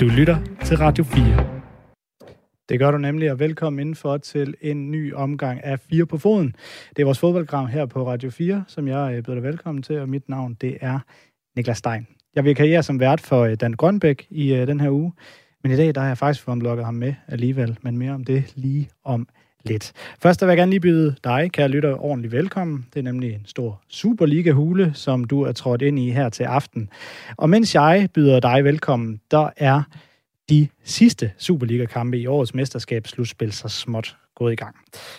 Du lytter til Radio 4. Det gør du nemlig, og velkommen indenfor til en ny omgang af Fire på Foden. Det er vores fodboldgram her på Radio 4, som jeg øh, byder dig velkommen til, og mit navn det er Niklas Stein. Jeg vil karriere som vært for øh, Dan Grønbæk i uh, den her uge, men i dag der har jeg faktisk fået ham med alligevel, men mere om det lige om lidt. Først vil jeg gerne lige byde dig, kære lytter, ordentligt velkommen. Det er nemlig en stor Superliga-hule, som du er trådt ind i her til aften. Og mens jeg byder dig velkommen, der er de sidste Superliga-kampe i årets mesterskabsslutspil så småt gået i gang.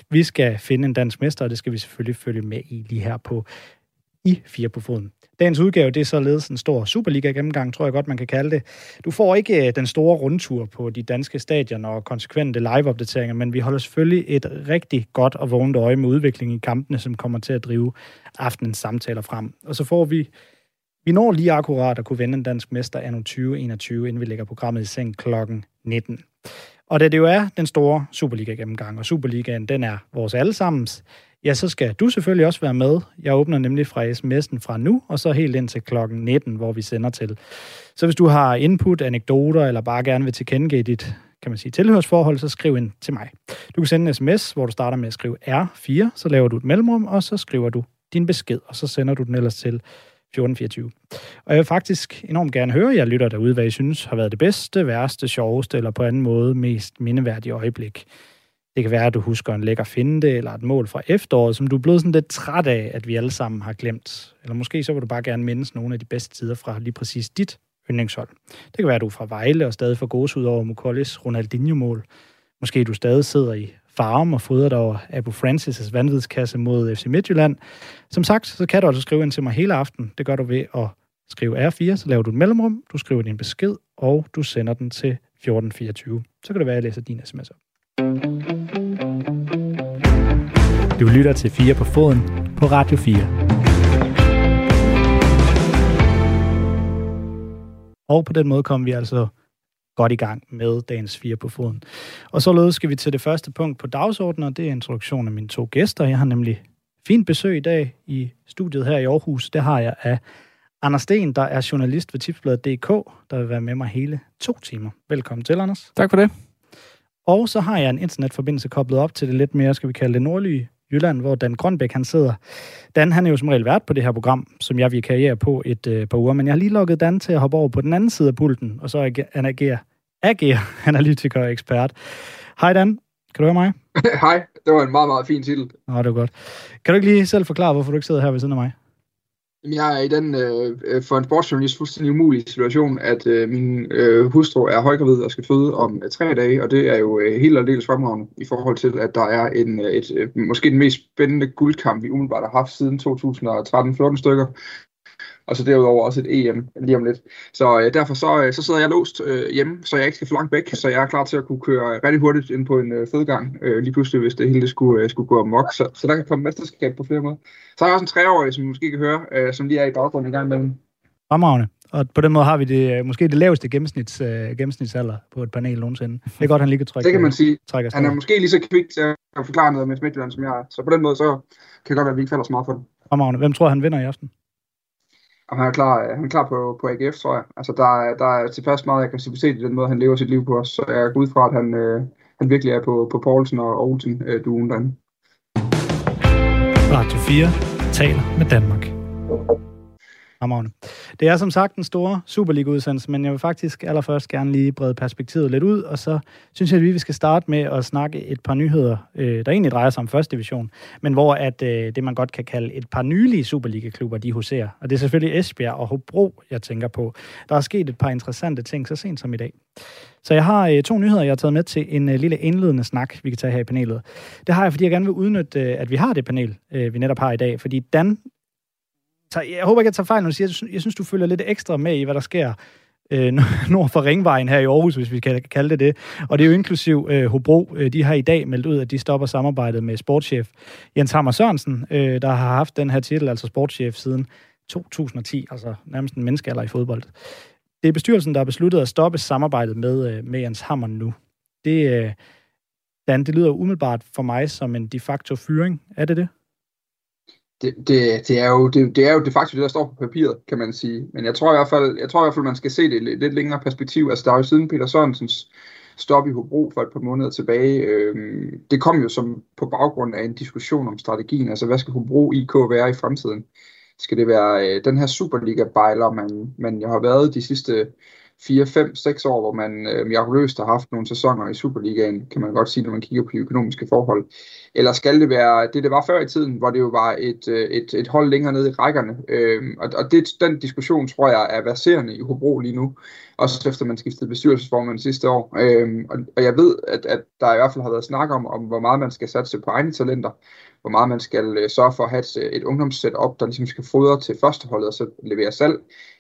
Vi skal finde en dansk mester, og det skal vi selvfølgelig følge med i lige her på i Fire på Foden. Dagens udgave, det er således en stor Superliga-gennemgang, tror jeg godt, man kan kalde det. Du får ikke øh, den store rundtur på de danske stadioner og konsekvente live-opdateringer, men vi holder selvfølgelig et rigtig godt og vågent øje med udviklingen i kampene, som kommer til at drive aftenens samtaler frem. Og så får vi vi når lige akkurat at kunne vende en dansk mester anno 2021, inden vi lægger programmet i seng klokken 19. Og da det jo er den store Superliga-gennemgang, og Superligaen den er vores allesammens, ja, så skal du selvfølgelig også være med. Jeg åbner nemlig fra sms'en fra nu, og så helt ind til klokken 19, hvor vi sender til. Så hvis du har input, anekdoter, eller bare gerne vil tilkendegive dit kan man sige, tilhørsforhold, så skriv ind til mig. Du kan sende en sms, hvor du starter med at skrive R4, så laver du et mellemrum, og så skriver du din besked, og så sender du den ellers til 1424. Og jeg vil faktisk enormt gerne høre jer lytter derude, hvad I synes har været det bedste, værste, sjoveste eller på anden måde mest mindeværdige øjeblik. Det kan være, at du husker en lækker finde eller et mål fra efteråret, som du er blevet sådan lidt træt af, at vi alle sammen har glemt. Eller måske så vil du bare gerne mindes nogle af de bedste tider fra lige præcis dit yndlingshold. Det kan være, at du er fra Vejle og stadig får gås ud over Mukollis Ronaldinho-mål. Måske du stadig sidder i farm og fodrer dig over Abu Francis' vanvidskasse mod FC Midtjylland. Som sagt, så kan du altså skrive ind til mig hele aften. Det gør du ved at skrive R4, så laver du et mellemrum, du skriver din besked, og du sender den til 1424. Så kan det være, at jeg læser din sms op. Du lytter til 4 på foden på Radio 4. Og på den måde kommer vi altså godt i gang med dagens fire på foden. Og så skal vi til det første punkt på dagsordenen, og det er introduktion af mine to gæster. Jeg har nemlig fint besøg i dag i studiet her i Aarhus. Det har jeg af Anders Sten, der er journalist ved tipsbladet.dk, der vil være med mig hele to timer. Velkommen til, Anders. Tak for det. Og så har jeg en internetforbindelse koblet op til det lidt mere, skal vi kalde det nordlige Jylland, hvor Dan Grønbæk han sidder. Dan han er jo som regel vært på det her program, som jeg vil karriere på et øh, par uger, men jeg har lige lukket Dan til at hoppe over på den anden side af pulten, og så han agerer, agerer analytiker og ekspert. Hej Dan, kan du høre mig? Hej, det var en meget, meget fin titel. Nå, det var godt. Kan du ikke lige selv forklare, hvorfor du ikke sidder her ved siden af mig? Jeg er i den øh, øh, for en sportsjournalist fuldstændig umulig situation, at øh, min øh, hustru er højgravid og skal føde om øh, tre dage, og det er jo øh, helt aldeles fremragende i forhold til, at der er en, øh, et, øh, måske den mest spændende guldkamp, vi umiddelbart har haft siden 2013-14 stykker, og så derudover også et EM lige om lidt. Så øh, derfor så, øh, så sidder jeg låst øh, hjemme, så jeg ikke skal for langt væk, så jeg er klar til at kunne køre rigtig hurtigt ind på en øh, fedgang, øh, lige pludselig, hvis det hele skulle, øh, skulle gå amok. Så, så der kan komme mesterskab på flere måder. Så har jeg også en treårig, som I måske kan høre, øh, som lige er i baggrunden i gang imellem. Fremragende. Og på den måde har vi det, øh, måske det laveste gennemsnits, uh, gennemsnitsalder på et panel nogensinde. Det er godt, han lige kan trykke. Det kan man sige. Han er måske lige så kvik til at forklare noget med Midtjylland, som jeg er. Så på den måde, så kan det godt være, at vi ikke falder så meget for det. Fremragende. Hvem tror han vinder i aften? Og han er klar, øh, han er klar på, på AGF, tror jeg. Altså, der, der er tilpas meget aggressivitet i den måde, han lever sit liv på os. Så jeg går ud fra, at han, øh, han virkelig er på, på Poulsen og Olsen øh, duen derinde. Radio 4 taler med Danmark. Fremragende. Det er som sagt en stor Superliga-udsendelse, men jeg vil faktisk allerførst gerne lige brede perspektivet lidt ud, og så synes jeg, at vi skal starte med at snakke et par nyheder, øh, der egentlig drejer sig om første division, men hvor at øh, det, man godt kan kalde et par nylige Superliga-klubber, de huserer. Og det er selvfølgelig Esbjerg og Hobro, jeg tænker på. Der er sket et par interessante ting så sent som i dag. Så jeg har øh, to nyheder, jeg har taget med til en øh, lille indledende snak, vi kan tage her i panelet. Det har jeg, fordi jeg gerne vil udnytte, øh, at vi har det panel, øh, vi netop har i dag. Fordi Dan jeg håber ikke, jeg tager fejl, når du siger, jeg synes, du følger lidt ekstra med i, hvad der sker øh, nord for Ringvejen her i Aarhus, hvis vi kan kalde det det. Og det er jo inklusiv øh, Hobro. Øh, de har i dag meldt ud, at de stopper samarbejdet med sportschef Jens Hammer Sørensen, øh, der har haft den her titel, altså sportschef, siden 2010, altså nærmest en menneskealder i fodbold. Det er bestyrelsen, der har besluttet at stoppe samarbejdet med, øh, med Jens Hammer nu. Det, øh, Dan, det lyder umiddelbart for mig som en de facto fyring. Er det det? Det, det, det, er jo, det, det er jo det faktisk det, der står på papiret, kan man sige. Men jeg tror i hvert fald, jeg tror i hvert fald man skal se det i lidt, længere perspektiv. Altså, der er jo siden Peter Sørensens stop i Hobro for et par måneder tilbage. Øh, det kom jo som på baggrund af en diskussion om strategien. Altså, hvad skal Hobro IK være i fremtiden? Skal det være øh, den her Superliga-bejler, man, man jo har været de sidste 4, 5, 6 år, hvor man øh, mirakuløst har haft nogle sæsoner i Superligaen, kan man godt sige, når man kigger på de økonomiske forhold. Eller skal det være det, det var før i tiden, hvor det jo var et, øh, et, et hold længere nede i rækkerne? Øh, og og det, den diskussion, tror jeg, er verserende i Hobro lige nu, også efter man skiftede bestyrelsesformand sidste år. Øh, og, og jeg ved, at, at der i hvert fald har været snak om, om hvor meget man skal satse på egne talenter, hvor meget man skal øh, sørge for at have et, øh, et ungdomssetup, der ligesom skal fodre til førsteholdet og så levere salg,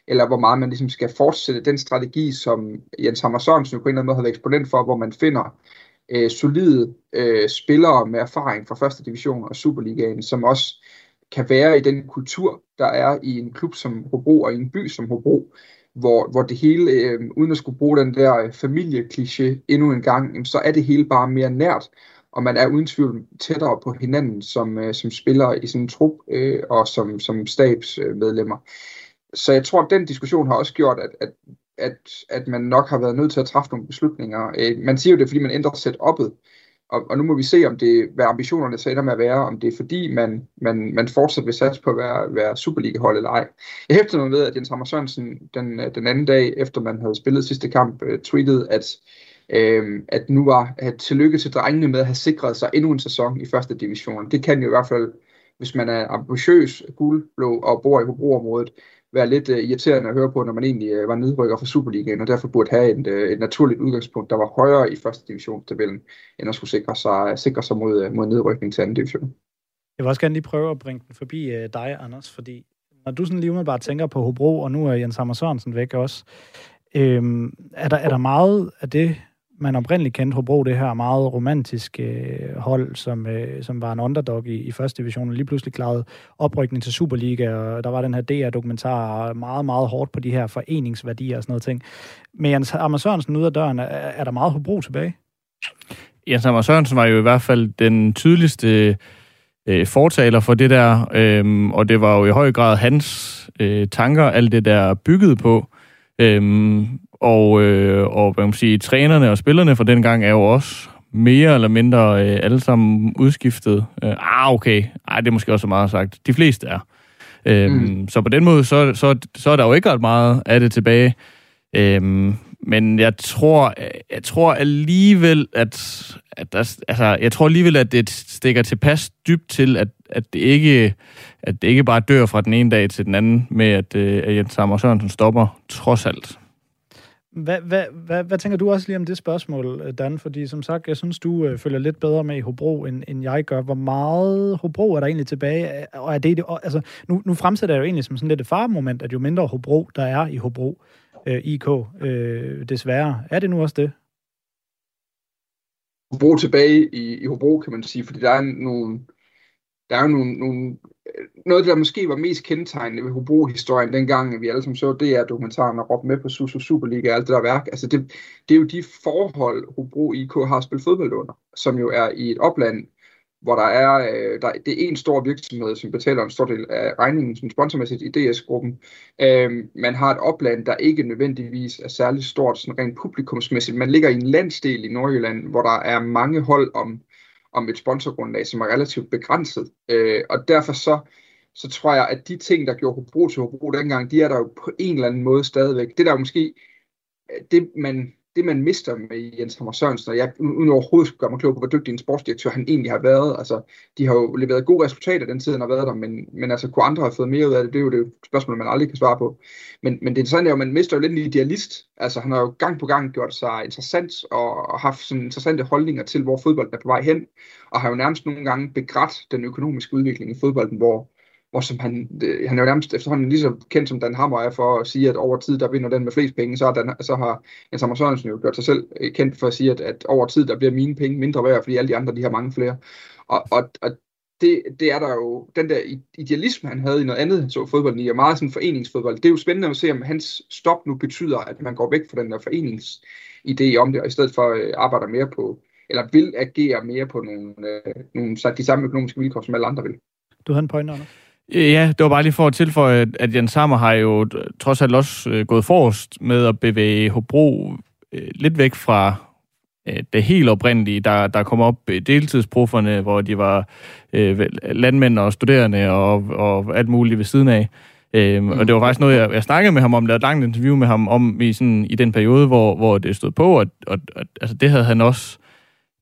eller hvor meget man ligesom skal fortsætte den strategi, som Jens Hammer Sørensen på en eller anden måde har været eksponent for, hvor man finder øh, solide øh, spillere med erfaring fra første division og Superligaen, som også kan være i den kultur, der er i en klub som Hobro og i en by som Hobro, hvor, hvor det hele, øh, uden at skulle bruge den der øh, familiekliché endnu en gang, så er det hele bare mere nært, og man er uden tvivl tættere på hinanden som, øh, som spillere i sådan en trup øh, og som, som stabsmedlemmer. Så jeg tror, at den diskussion har også gjort, at, at, at, at man nok har været nødt til at træffe nogle beslutninger. Øh, man siger jo det, fordi man ændrer setup'et, og, og nu må vi se, om det, hvad ambitionerne så ender med at være, om det er fordi, man, man, man fortsat vil satse på at være, være Superliga-hold eller ej. Jeg hæftede mig ved, at Jens Hammer Sørensen den, øh, den anden dag, efter man havde spillet sidste kamp, uh, tweetede, at øh, at nu var at tillykke til drengene med at have sikret sig endnu en sæson i første division. Det kan jo i hvert fald, hvis man er ambitiøs, guldblå og bor i Hobro-området, være lidt øh, irriterende at høre på, når man egentlig øh, var nedrykker for Superligaen, og derfor burde have et, øh, et naturligt udgangspunkt, der var højere i første divisionstabellen, end at skulle sikre sig, sikre sig mod, øh, mod nedrykning til anden division. Jeg vil også gerne lige prøve at bringe den forbi øh, dig, Anders, fordi når du sådan lige bare tænker på Hobro, og nu er Jens Hammer Sørensen væk også, øhm, er, der, er der meget af det, man oprindeligt kendte Hobro, det her meget romantiske øh, hold, som, øh, som var en underdog i, i første division, og lige pludselig klarede oprykning til Superliga, og der var den her DR-dokumentar meget, meget hårdt på de her foreningsværdier og sådan noget ting. Men Jens Hammer Sørensen ud af døren, er, er der meget Hobro tilbage? Jens Hammer Sørensen var jo i hvert fald den tydeligste øh, fortaler for det der, øh, og det var jo i høj grad hans øh, tanker, alt det der byggede på. Øhm, og, øh, og hvad man sige, trænerne og spillerne fra den gang er jo også mere eller mindre øh, alle sammen udskiftet. Øh, ah, okay. Ej, det er måske også meget sagt. De fleste er. Øhm, mm. Så på den måde, så, så, så er der jo ikke ret meget af det tilbage. Øhm, men jeg tror, jeg tror alligevel, at, at der, altså, jeg tror alligevel, at det stikker tilpas dybt til, at, at, det ikke, at det ikke bare dør fra den ene dag til den anden med, at, øh, at Jens Sammer Sørensen stopper, trods alt. Hvad, hvad, hvad, hvad tænker du også lige om det spørgsmål, øh, Dan? Fordi som sagt, jeg synes, du øh, følger lidt bedre med i Hobro, end, end jeg gør. Hvor meget Hobro er der egentlig tilbage? Øh, og er det, altså, nu, nu fremsætter jeg jo egentlig som sådan lidt et farmoment, at jo mindre Hobro der er i Hobro, øh, IK, øh, desværre. Er det nu også det? Hobro tilbage i, i Hobro, kan man sige, fordi der er nogle, der er nogle, nogle, noget, der måske var mest kendetegnende ved Hobro-historien, dengang vi alle sammen så DR-dokumentaren og råbte med på Susu Superliga og alt det der værk. Altså det, det er jo de forhold, Hobro IK har spillet fodbold under, som jo er i et opland, hvor der er, øh, der, det er en stor virksomhed, som betaler en stor del af regningen som sponsormæssigt i DS-gruppen. Øh, man har et opland, der ikke nødvendigvis er særlig stort sådan rent publikumsmæssigt. Man ligger i en landsdel i Nordjylland, hvor der er mange hold om, om et sponsorgrundlag, som er relativt begrænset. Øh, og derfor så, så tror jeg, at de ting, der gjorde Hobro til Hobro dengang, de er der jo på en eller anden måde stadigvæk. Det der måske, øh, det man det, man mister med Jens Hammer Sørensen, og jeg uden overhovedet gør mig klog på, hvor dygtig en sportsdirektør han egentlig har været. Altså, de har jo leveret gode resultater den tid, han har været der, men, men altså, kunne andre have fået mere ud af det? Det er jo det spørgsmål, man aldrig kan svare på. Men, men det interessante er jo, at man mister jo lidt en idealist. Altså, han har jo gang på gang gjort sig interessant og, og haft sådan interessante holdninger til, hvor fodbolden er på vej hen, og har jo nærmest nogle gange begrædt den økonomiske udvikling i fodbolden, hvor, og som han, øh, han er jo nærmest efterhånden lige så kendt som Dan Hammer er for at sige, at over tid, der vinder den med flest penge, så Dan, så har Jens Hammer Sørensen jo gjort sig selv øh, kendt for at sige, at, at over tid, der bliver mine penge mindre værd, fordi alle de andre, de har mange flere. Og, og, og det, det er der jo, den der idealisme, han havde i noget andet, så fodbolden i, og meget sådan foreningsfodbold, det er jo spændende at se, om hans stop nu betyder, at man går væk fra den der foreningsidé om det, og i stedet for øh, arbejder mere på, eller vil agere mere på nogle, øh, nogle de samme økonomiske vilkår, som alle andre vil. Du havde en pointe, Anders? Ja, det var bare lige for at tilføje, at Jens Sammer har jo trods alt også øh, gået forrest med at bevæge Hobro øh, lidt væk fra øh, det helt oprindelige, der, der kom op deltidsprofferne, hvor de var øh, landmænd og studerende og, og alt muligt ved siden af. Øhm, mm. Og det var faktisk noget, jeg, jeg snakkede med ham om, lavede et langt interview med ham om i, sådan, i den periode, hvor, hvor det stod på, og, og, og altså, det havde han også,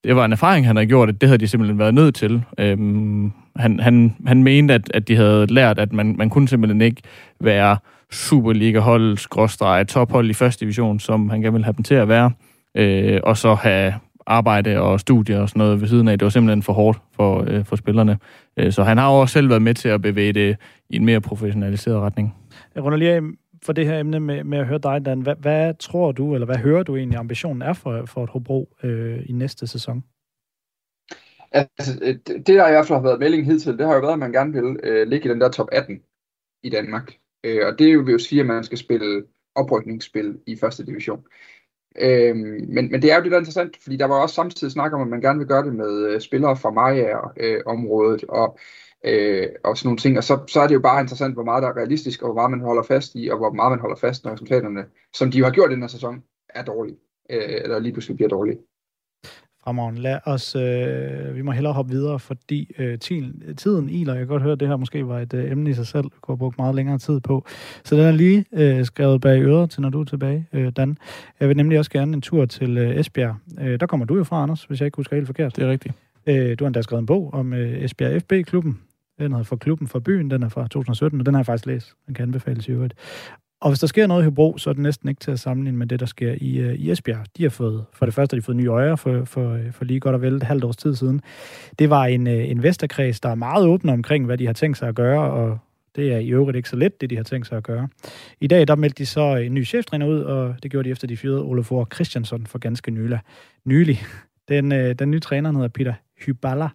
det var en erfaring, han havde gjort, at det havde de simpelthen været nødt til. Øhm, han, han, han mente, at, at de havde lært, at man, man kunne simpelthen ikke være Superliga-hold, skråstrege, tophold i første division, som han gerne ville have dem til at være, øh, og så have arbejde og studier og sådan noget ved siden af. Det var simpelthen for hårdt for, øh, for spillerne. Øh, så han har jo også selv været med til at bevæge det i en mere professionaliseret retning. Jeg runder lige af for det her emne med, med at høre dig, Dan. Hvad, hvad tror du, eller hvad hører du egentlig, ambitionen er for, for et Hobro øh, i næste sæson? Altså, øh, det der i hvert fald har været meldingen hidtil, det har jo været, at man gerne vil øh, ligge i den der top 18 i Danmark. Øh, og det vil jo sige, at man skal spille oprykningsspil i første division. Øh, men, men det er jo det, der er interessant, fordi der var også samtidig snak om, at man gerne vil gøre det med øh, spillere fra Maja-området, øh, og øh, og sådan nogle ting. Og så, så er det jo bare interessant, hvor meget der er realistisk, og hvor meget man holder fast i, og hvor meget man holder fast, når resultaterne, som de jo har gjort i den her sæson, er dårlige, øh, eller lige pludselig bliver dårlige. Fremragende. Lad os, øh, vi må hellere hoppe videre, fordi øh, tiden, tiden iler. Jeg kan godt høre, at det her måske var et øh, emne i sig selv, kunne have brugt meget længere tid på. Så den er lige øh, skrevet bag øret til, når du er tilbage, øh, Dan. Jeg vil nemlig også gerne en tur til øh, Esbjerg. Øh, der kommer du jo fra, Anders, hvis jeg ikke husker helt forkert. Det er rigtigt. Øh, du har endda skrevet en bog om øh, Esbjerg FB-klubben. Den hedder For klubben for byen, den er fra 2017, og den har jeg faktisk læst. Den kan anbefales i øvrigt. Og hvis der sker noget i Hobro, så er det næsten ikke til at sammenligne med det, der sker i, uh, i Esbjerg. De har fået, for det første har de fået nye øjer for, for, øh, for lige godt og vel et halvt års tid siden. Det var en øh, uh, investorkreds, der er meget åben omkring, hvad de har tænkt sig at gøre, og det er i øvrigt ikke så let, det de har tænkt sig at gøre. I dag, der meldte de så en ny cheftræner ud, og det gjorde de efter, de fyrede Olafur Christiansen for ganske nylig. nylig. Den, uh, den nye træner hedder Peter Hyballa.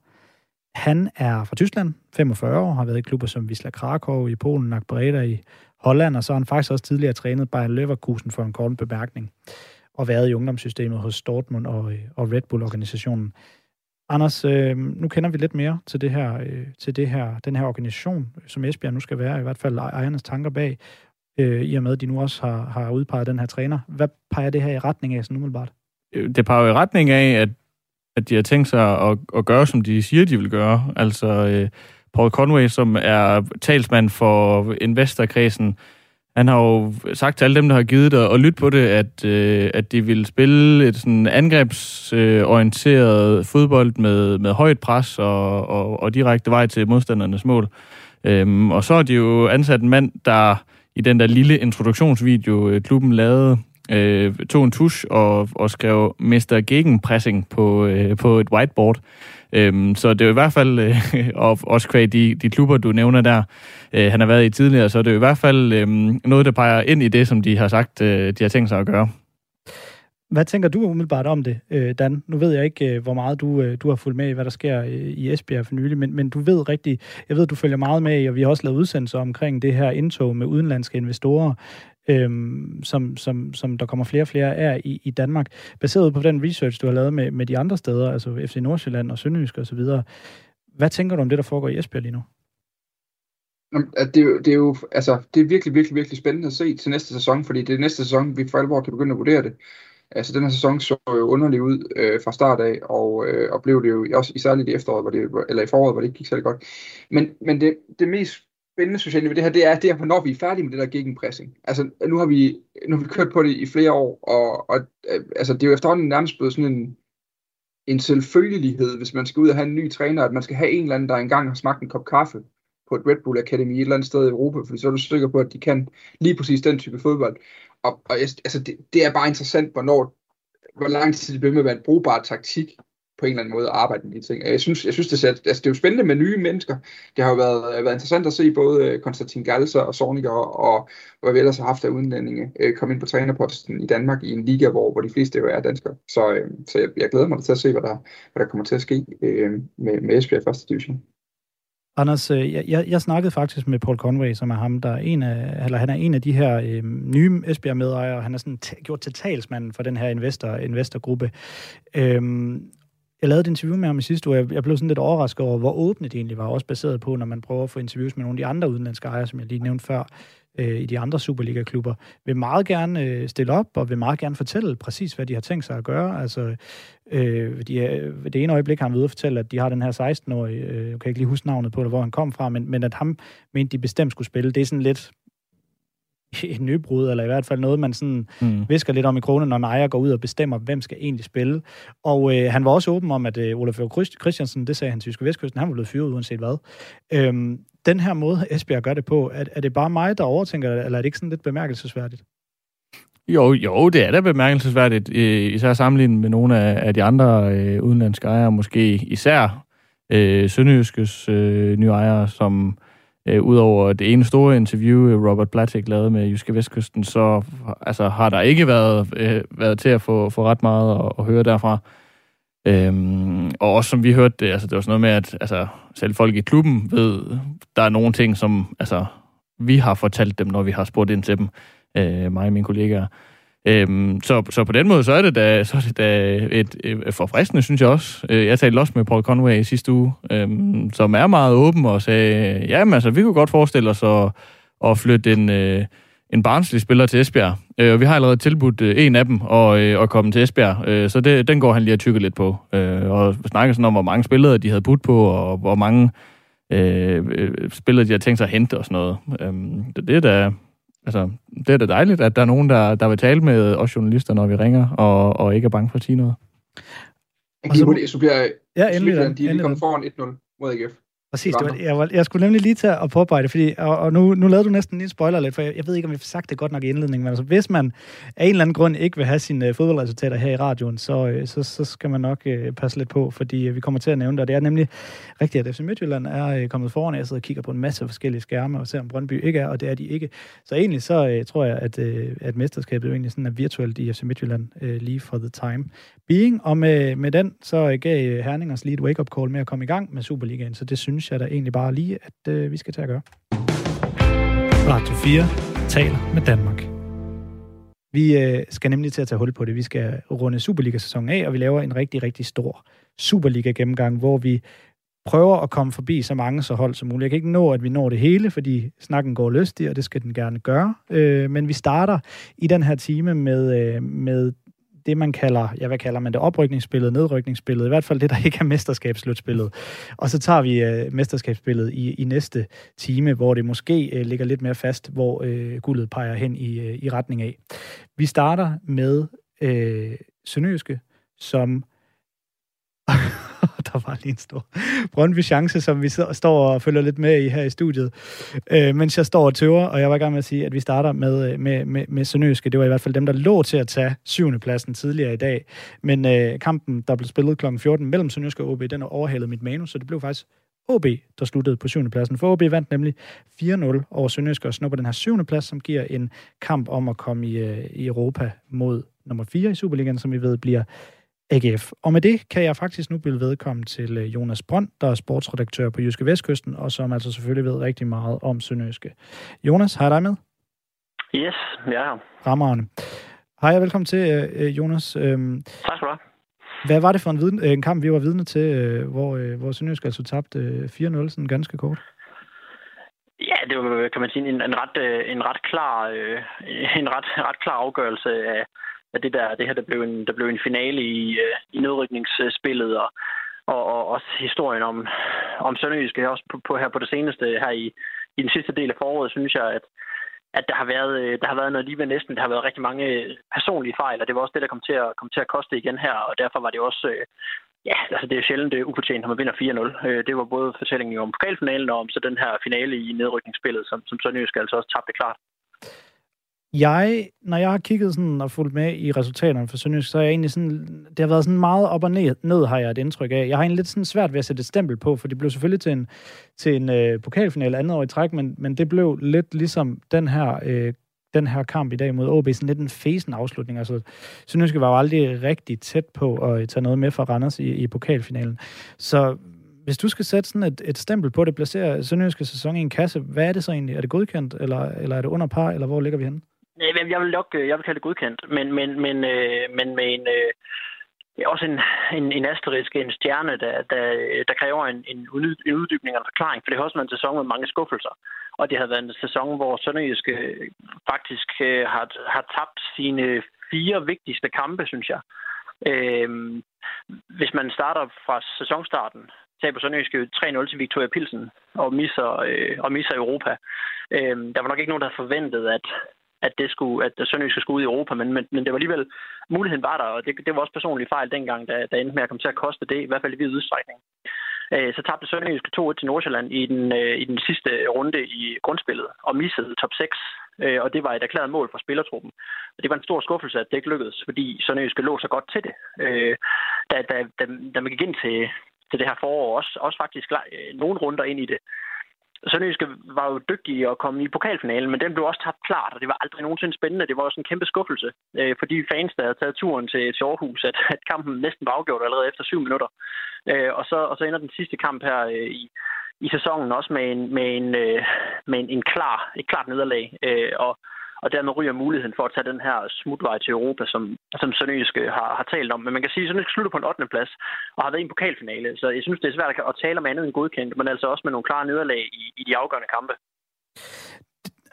Han er fra Tyskland, 45 år, har været i klubber som Wisla Krakow i Polen, Nakbreda i Holland, og så har han faktisk også tidligere trænet Bayern Leverkusen for en kort bemærkning, og været i ungdomssystemet hos Dortmund og, øh, og Red Bull-organisationen. Anders, øh, nu kender vi lidt mere til, det her, øh, til det her, den her organisation, som Esbjerg nu skal være, i hvert fald ejernes tanker bag, øh, i og med, at de nu også har, har udpeget den her træner. Hvad peger det her i retning af sådan umiddelbart? Øh, det peger i retning af, at at de har tænkt sig at, at gøre, som de siger, de vil gøre. Altså øh, Paul Conway, som er talsmand for investorkredsen, han har jo sagt til alle dem, der har givet det og lytte på det, at, øh, at de vil spille et sådan angrebsorienteret fodbold med, med højt pres og, og, og direkte vej til modstandernes mål. Øhm, og så har de jo ansat en mand, der i den der lille introduktionsvideo, øh, klubben lavede, øh, tog en tusch og, og skrev Mr. Gegenpressing på, øh, på et whiteboard. Øhm, så det er jo i hvert fald, øh, og også kvæg de, de klubber, du nævner der, øh, han har været i tidligere, så det er jo i hvert fald øh, noget, der peger ind i det, som de har sagt, øh, de har tænkt sig at gøre. Hvad tænker du umiddelbart om det, øh, Dan? Nu ved jeg ikke, øh, hvor meget du, øh, du har fulgt med i, hvad der sker i Esbjerg for nylig, men, men du ved rigtig, jeg ved, du følger meget med i, og vi har også lavet udsendelser omkring det her indtog med udenlandske investorer øhm, som, som, som der kommer flere og flere af i, i Danmark. Baseret på den research, du har lavet med, med de andre steder, altså FC Nordsjælland og Sønderjysk osv., hvad tænker du om det, der foregår i Esbjerg lige nu? Det er, jo, det er jo altså, det er virkelig, virkelig, virkelig spændende at se til næste sæson, fordi det er næste sæson, vi for alvor kan begynde at vurdere det. Altså, den her sæson så jo underlig ud øh, fra start af, og, øh, og blev det jo også i i efteråret, hvor det, eller i foråret, hvor det ikke gik særlig godt. Men, men det, det mest spændende, synes jeg, ved det her, det er, det er, hvornår vi er færdige med det der gegenpressing. Altså, nu har vi, nu har vi kørt på det i flere år, og, og øh, altså, det er jo efterhånden nærmest blevet sådan en, en selvfølgelighed, hvis man skal ud og have en ny træner, at man skal have en eller anden, der engang har smagt en kop kaffe på et Red Bull Academy et eller andet sted i Europa, fordi så er du sikker på, at de kan lige præcis den type fodbold. Og, og altså, det, det er bare interessant, hvornår, hvor lang tid det bliver med at være en brugbar taktik på en eller anden måde at arbejde med de ting. Jeg synes, jeg synes det, er, altså, det er jo spændende med nye mennesker. Det har jo været, øh, været interessant at se både øh, Konstantin Galser og Sorniger og hvad vi ellers har haft af udenlændinge øh, komme ind på trænerposten i Danmark i en liga, hvor, hvor de fleste jo er danskere. Så, øh, så jeg, jeg glæder mig til at se, hvad der, hvad der kommer til at ske øh, med, med Esbjerg første division. Anders, jeg, jeg, jeg snakkede faktisk med Paul Conway, som er ham, der er en af, eller han er en af de her øh, nye Esbjerg-medejere. Han er sådan t- gjort til talsmanden for den her investor, investorgruppe. Øhm, jeg lavede et interview med ham i sidste uge, jeg, jeg blev sådan lidt overrasket over, hvor åbne det egentlig var, også baseret på, når man prøver at få interviews med nogle af de andre udenlandske ejere, som jeg lige nævnte før, øh, i de andre Superliga-klubber, vil meget gerne øh, stille op, og vil meget gerne fortælle præcis, hvad de har tænkt sig at gøre. Altså, øh, de øh, det ene øjeblik har han ved at fortælle, at de har den her 16-årige, øh, jeg kan ikke lige huske navnet på det, hvor han kom fra, men, men at ham mente, de bestemt skulle spille, det er sådan lidt, et nybrud, eller i hvert fald noget, man sådan mm. visker lidt om i kronen, når ejer går ud og bestemmer, hvem skal egentlig spille. Og øh, han var også åben om, at øh, Olaf Christiansen, det sagde han til Jyske Vestkysten, han var blevet fyret uanset hvad. Øhm, den her måde, Esbjerg gør det på, er, er det bare mig, der overtænker det, eller er det ikke sådan lidt bemærkelsesværdigt? Jo, jo, det er da bemærkelsesværdigt, øh, især sammenlignet med nogle af, af de andre øh, udenlandske ejere, måske især øh, Sønderjyskes øh, nye ejere, som øh, udover det ene store interview, øh, Robert Blatik lavede med Jyske Vestkysten, så altså, har der ikke været, øh, været til at få, få ret meget at, at høre derfra. Øhm, og også som vi hørte det, altså det var sådan noget med, at altså, selv folk i klubben ved, der er nogle ting, som altså, vi har fortalt dem, når vi har spurgt ind til dem, øh, mig og mine kollegaer. Øhm, så, så på den måde, så er det da, så er det da et, et forfriskende, synes jeg også. Øh, jeg talte også med Paul Conway i sidste uge, øhm, som er meget åben og sagde, jamen altså, vi kunne godt forestille os at, at flytte en, øh, en barnslig spiller til Esbjerg. Øh, og vi har allerede tilbudt øh, en af dem at, øh, at komme til Esbjerg, øh, så det, den går han lige at tykke lidt på. Øh, og snakker sådan om, hvor mange spillere de havde budt på, og hvor mange øh, øh, spillere de har tænkt sig at hente og sådan noget. Øh, det, det er da altså, det er da dejligt, at der er nogen, der, der vil tale med os journalister, når vi ringer, og, og ikke er bange for at sige noget. Jeg kan lige supplere, ja, endelig, de er lige kommet foran 1-0 mod AGF. Præcis, det var, jeg, var, jeg skulle nemlig lige tage og påpege det, fordi, og, og nu, nu lavede du næsten en spoiler lidt, for jeg, jeg ved ikke, om vi har sagt det godt nok i indledningen, men altså, hvis man af en eller anden grund ikke vil have sine uh, fodboldresultater her i radioen, så, uh, så, så skal man nok uh, passe lidt på, fordi uh, vi kommer til at nævne det, og det er nemlig rigtigt, at FC Midtjylland er uh, kommet foran, jeg sidder og kigger på en masse forskellige skærme, og ser om Brøndby ikke er, og det er de ikke. Så egentlig så uh, tror jeg, at, uh, at mesterskabet jo egentlig sådan er virtuelt i FC Midtjylland uh, lige for the time being, og med, med den så gav Herningers lige et wake-up call med at komme i gang med Superligaen, så det synes jeg da egentlig bare lige, at øh, vi skal til at gøre. Radio 4 taler med Danmark. Vi øh, skal nemlig til at tage hul på det. Vi skal runde Superliga-sæsonen af, og vi laver en rigtig, rigtig stor Superliga-gennemgang, hvor vi prøver at komme forbi så mange så hold som muligt. Jeg kan ikke nå, at vi når det hele, fordi snakken går lystig, og det skal den gerne gøre. Øh, men vi starter i den her time med, øh, med det, man kalder, ja, hvad kalder man det, oprykningsspillet, nedrykningsspillet, i hvert fald det, der ikke er mesterskabsslutspillet. Og så tager vi øh, mesterskabsspillet i, i næste time, hvor det måske øh, ligger lidt mere fast, hvor øh, guldet peger hen i, øh, i retning af. Vi starter med øh, Sønderjyske, som der var lige en stor Brøndby chance, som vi står og følger lidt med i her i studiet, øh, mens jeg står og tøver, og jeg var i gang med at sige, at vi starter med, øh, med, med, med Sønøske. Det var i hvert fald dem, der lå til at tage syvende pladsen tidligere i dag. Men øh, kampen, der blev spillet kl. 14 mellem Sønøske og OB, den overhalede mit manus, så det blev faktisk OB, der sluttede på syvende pladsen. For OB vandt nemlig 4-0 over Sønderjysk og snupper den her syvende plads, som giver en kamp om at komme i, øh, i Europa mod nummer 4 i Superligaen, som vi ved bliver AGF. Og med det kan jeg faktisk nu byde vedkommen til øh, Jonas Brønd, der er sportsredaktør på Jyske Vestkysten, og som altså selvfølgelig ved rigtig meget om Sønderjyske. Jonas, har jeg dig med? Yes, ja. Rammerende. Hej og velkommen til, øh, øh, Jonas. Øhm, tak skal du have. Hvad var det for en, viden, en kamp, vi var vidne til, hvor, hvor Sønderjysk altså tabte 4-0, sådan ganske kort? Ja, det var, kan man sige, en, en, ret, en ret klar, en ret, ret klar afgørelse af, at det, der, det her der blev, en, der blev en finale i, øh, i nedrykningsspillet, og, og, og også historien om, om Sønderjysk, også på, på, her på det seneste, her i, i den sidste del af foråret, synes jeg, at, at der har været, øh, der har været noget lige ved næsten. Der har været rigtig mange øh, personlige fejl, og det var også det, der kom til at, kom til at koste igen her, og derfor var det også... Øh, ja, altså det er sjældent det er ufortjent, når man vinder 4-0. Øh, det var både fortællingen om pokalfinalen og om så den her finale i nedrykningsspillet, som, som Sønderjysk altså også tabte klart. Jeg, når jeg har kigget sådan og fulgt med i resultaterne for Sønderjysk, så er jeg egentlig sådan, det har været sådan meget op og ned, ned har jeg et indtryk af. Jeg har egentlig lidt sådan svært ved at sætte et stempel på, for det blev selvfølgelig til en, til en øh, pokalfinale andet år i træk, men, men det blev lidt ligesom den her, øh, den her kamp i dag mod OB, sådan lidt en fesen afslutning. Altså, Sønderjysk var jo aldrig rigtig tæt på at tage noget med fra Randers i, i pokalfinalen. Så hvis du skal sætte sådan et, et stempel på det, placerer Sønderjyske sæson i en kasse, hvad er det så egentlig? Er det godkendt, eller, eller er det under par, eller hvor ligger vi henne? Jeg vil nok, øh, jeg vil kalde det godkendt, men, men, men, øh, men med en, øh, også en, en, en asterisk, en stjerne, der, der, der kræver en, en, en uddybning og en forklaring, for det har også været en sæson med mange skuffelser. Og det har været en sæson, hvor Sønderjyske øh, faktisk øh, har, har tabt sine fire vigtigste kampe, synes jeg. Øh, hvis man starter fra sæsonstarten, taber Sønderjyske 3-0 til Victoria Pilsen og misser, øh, og misser Europa. Øh, der var nok ikke nogen, der forventede, at, at det skulle, at Sønderjyske skulle ud i Europa, men, men, men det var alligevel, muligheden var der, og det, det var også personlig fejl dengang, da, da endte med at komme til at koste det, i hvert fald i vid udstrækning. Øh, så tabte Sønderjyske 2-1 til Nordsjælland i den, øh, i den sidste runde i grundspillet, og missede top 6, øh, og det var et erklæret mål for spillertruppen. Og det var en stor skuffelse, at det ikke lykkedes, fordi Sønderjyske lå så godt til det. Øh, da, da, da, da man gik ind til, til det her forår, også, også faktisk øh, nogle runder ind i det, Sønderjyske var jo dygtige at komme i pokalfinalen, men den blev også tabt klart, og det var aldrig nogensinde spændende. Det var også en kæmpe skuffelse øh, for de fans, der havde taget turen til, til Aarhus, at, at kampen næsten var afgjort allerede efter syv minutter. Øh, og, så, og så ender den sidste kamp her øh, i, i sæsonen også med en, med en, øh, med en, en klar, et klart nederlag. Øh, og og dermed ryger muligheden for at tage den her smutvej til Europa, som, som Sønderjysk øh, har, har talt om. Men man kan sige, at Sønderjysk slutter på en 8. plads og har været i en pokalfinale, så jeg synes, det er svært at tale om andet end godkendt, men altså også med nogle klare nederlag i, i de afgørende kampe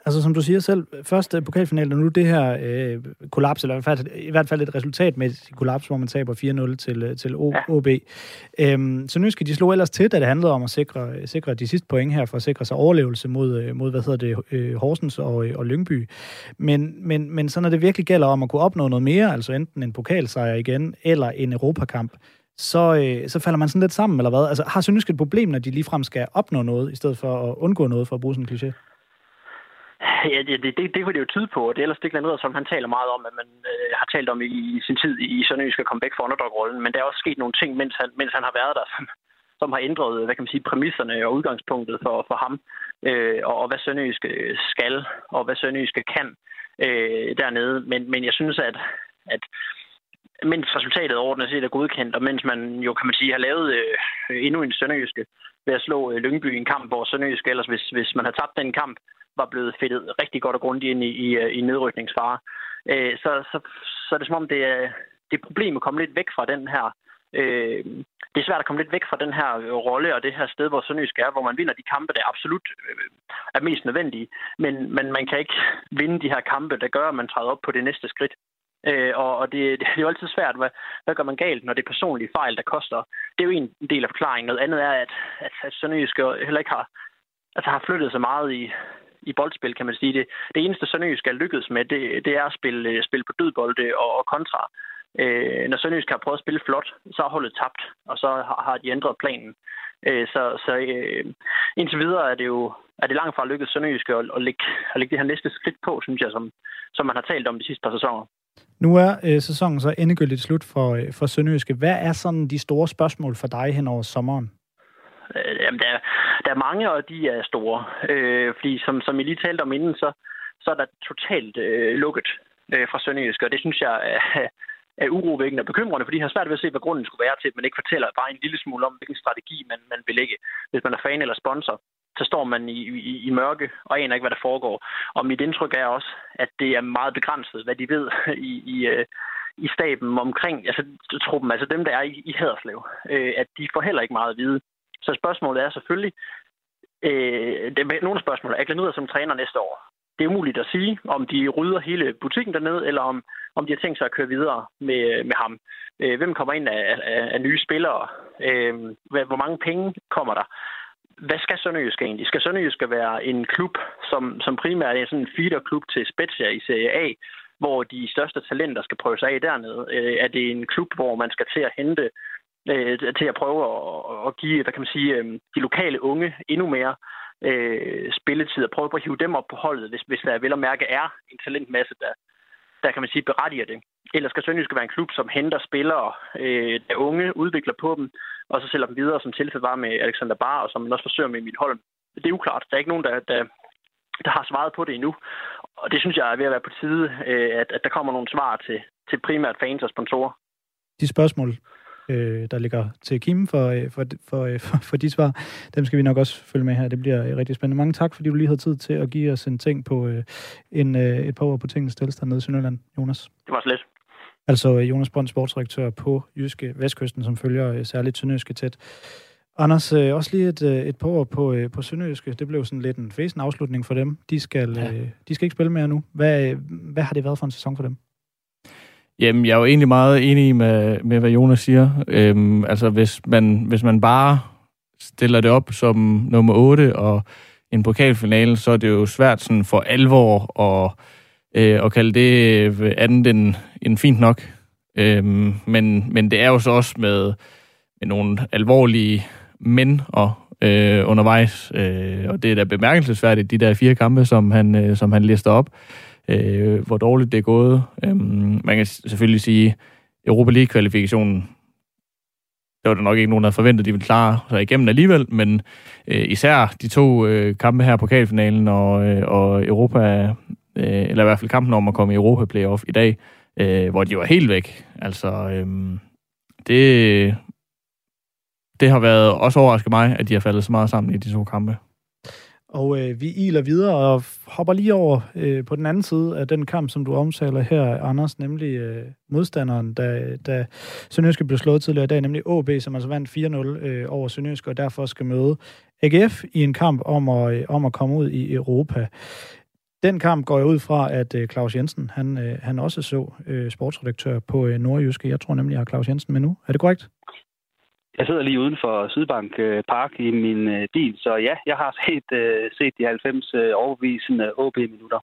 altså som du siger selv, første pokalfinale, og nu det her øh, kollaps, eller i hvert, fald, i hvert fald et resultat med et kollaps, hvor man taber 4-0 til, øh, til OB. Ja. Øhm, så nu skal de slå ellers til, da det handlede om at sikre, sikre de sidste point her, for at sikre sig overlevelse mod, øh, mod hvad hedder det, øh, Horsens og, og Lyngby. Men, men, men så når det virkelig gælder om at kunne opnå noget mere, altså enten en pokalsejr igen, eller en europakamp, så, øh, så falder man sådan lidt sammen, eller hvad? Altså, har Sønderjysk et problem, når de ligefrem skal opnå noget, i stedet for at undgå noget, for at bruge sådan en kliché? Ja, det, det, det, det kunne det jo tyde på, og det er ellers det noget, som han taler meget om, at man øh, har talt om i, i sin tid i Sønderjysk at komme væk fra underdog-rollen, men der er også sket nogle ting, mens han, mens han har været der, som, som har ændret, øh, hvad kan man sige, præmisserne og udgangspunktet for, for ham, øh, og, og hvad Sønderjysk skal, og hvad Sønderjysk kan øh, dernede. Men, men jeg synes, at, at mens resultatet ordentligt set er godkendt, og mens man jo, kan man sige, har lavet øh, endnu en Sønderjyske ved at slå øh, Lyngby i en kamp, hvor Sønderjyske ellers, hvis, hvis man har tabt den kamp, var blevet fedtet rigtig godt og grundigt ind i, i, øh, i nedrykningsfare. Øh, så, så, så er det som om, det er, det er problem at komme lidt væk fra den her øh, det er svært at komme lidt væk fra den her øh, rolle og det her sted, hvor Sønderjysk er, hvor man vinder de kampe, der absolut øh, er mest nødvendige. Men, men man kan ikke vinde de her kampe, der gør, at man træder op på det næste skridt. Øh, og og det, det er jo altid svært, hvad, hvad gør man galt, når det er personlige fejl, der koster. Det er jo en del af forklaringen. Noget andet er, at, at, at Sønderjysk heller ikke har, altså har flyttet sig meget i, i boldspil, kan man sige. Det, det eneste Sønderjysk er lykkes med, det, det er at spille, spille på dødbolde og, og kontra. Øh, når Sønderjysk har prøvet at spille flot, så har holdet tabt, og så har, har de ændret planen. Øh, så så øh, indtil videre er det jo er det langt fra lykkedes Sønderjysk at, at, lægge, at lægge det her næste skridt på, synes jeg, som, som man har talt om de sidste par sæsoner. Nu er øh, sæsonen så endegyldigt slut for, øh, for Sønderjyske. Hvad er sådan de store spørgsmål for dig hen over sommeren? Øh, jamen, der, der er mange, og de er store. Øh, fordi som, som I lige talte om inden, så, så er der totalt øh, lukket øh, fra Sønderjysk, og det synes jeg øh, er urovækkende og bekymrende, fordi jeg har svært ved at se, hvad grunden skulle være til, at man ikke fortæller bare en lille smule om, hvilken strategi man, man vil lægge. Hvis man er fan eller sponsor, så står man i, i, i mørke og aner ikke, hvad der foregår. Og mit indtryk er også, at det er meget begrænset, hvad de ved i, i, øh, i staben omkring altså, truppen, altså dem, der er i, i Haderslev, øh, at de får heller ikke meget at vide. Så spørgsmålet er selvfølgelig, øh, det er nogle spørgsmål. Er Glenn som træner næste år? Det er umuligt at sige, om de rydder hele butikken dernede, eller om, om de har tænkt sig at køre videre med, med ham. Øh, hvem kommer ind af, af, af nye spillere? Øh, hvor mange penge kommer der? Hvad skal Sønderjysk egentlig? Skal Sønderjysk være en klub, som, som primært er sådan en feederklub til Spezia i Serie A, hvor de største talenter skal prøve sig af dernede? Øh, er det en klub, hvor man skal til at hente øh, til at prøve at, at give hvad kan man sige, øh, de lokale unge endnu mere øh, spilletid og prøve at hive dem op på holdet, hvis, hvis der vel at mærke er en talentmasse, der, der kan man sige berettiger det. Ellers skal Sønderjysk være en klub, som henter spillere, øh, der unge, udvikler på dem, og så sælger dem videre, som tilfældet var med Alexander Bar, og som man også forsøger med Emil Holm. Det er uklart. Der er ikke nogen, der, der, der har svaret på det endnu. Og det synes jeg er ved at være på tide, øh, at, at der kommer nogle svar til, til primært fans og sponsorer. De spørgsmål, øh, der ligger til Kim for, øh, for, for, øh, for, for de svar. Dem skal vi nok også følge med her. Det bliver rigtig spændende. Mange tak, fordi du lige havde tid til at give os en ting på øh, en, øh, et par ord på tingens tilstand nede i Sønderland, Jonas. Det var slet. Altså Jonas Brønd, sportsdirektør på Jyske Vestkysten, som følger særligt Sønderjyske tæt. Anders, også lige et, et par ord på, på Sønderjyske. Det blev sådan lidt en fæsen afslutning for dem. De skal, ja. de skal ikke spille mere nu. Hvad, hvad har det været for en sæson for dem? Jamen, jeg er jo egentlig meget enig med, med hvad Jonas siger. Øhm, altså, hvis man, hvis man bare stiller det op som nummer 8 og en pokalfinale, så er det jo svært sådan for alvor at, øh, at kalde det øh, andet end, end fint nok. Øhm, men, men det er jo så også med, med nogle alvorlige mænd og øh, undervejs, øh, og det er da bemærkelsesværdigt, de der fire kampe, som han, øh, som han lister op øh, hvor dårligt det er gået. Øhm, man kan selvfølgelig sige, Europa League-kvalifikationen, der var der nok ikke nogen, der havde forventet, at de ville klare sig igennem alligevel, men øh, især de to øh, kampe her på pokalfinalen og, øh, og Europa, øh, eller i hvert fald kampen om at komme i Europa Playoff i dag, øh, hvor de var helt væk. Altså, øh, det, det har været også overrasket mig, at de har faldet så meget sammen i de to kampe. Og øh, vi iler videre og hopper lige over øh, på den anden side af den kamp, som du omtaler her, Anders, nemlig øh, modstanderen, da, da Sønderjyske blev slået tidligere i dag, nemlig AB, som altså vandt 4-0 øh, over Sønderjyske, og derfor skal møde AGF i en kamp om at, øh, om at komme ud i Europa. Den kamp går jeg ud fra, at øh, Claus Jensen, han, øh, han også så øh, sportsredaktør på øh, Nordjyske. Jeg tror nemlig, jeg har Claus Jensen med nu. Er det korrekt? Jeg sidder lige uden for Sydbank øh, Park i min øh, bil, så ja, jeg har set, øh, set de 90 overbevisende OB-minutter.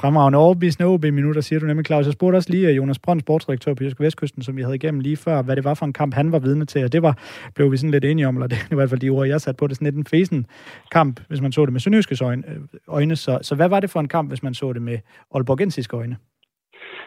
Fremragende overbevisende OB-minutter, siger du nemlig, Claus. Jeg spurgte også lige Jonas Brønd, sportsdirektør på Jyske Vestkysten, som vi havde igennem lige før, hvad det var for en kamp, han var vidne til, og det var, blev vi sådan lidt enige om, eller det, det var i hvert fald de ord, jeg satte på det, sådan lidt en fesen kamp, hvis man så det med Sønderjyskes øjne. øjne så, så hvad var det for en kamp, hvis man så det med Aalborgensiske øjne?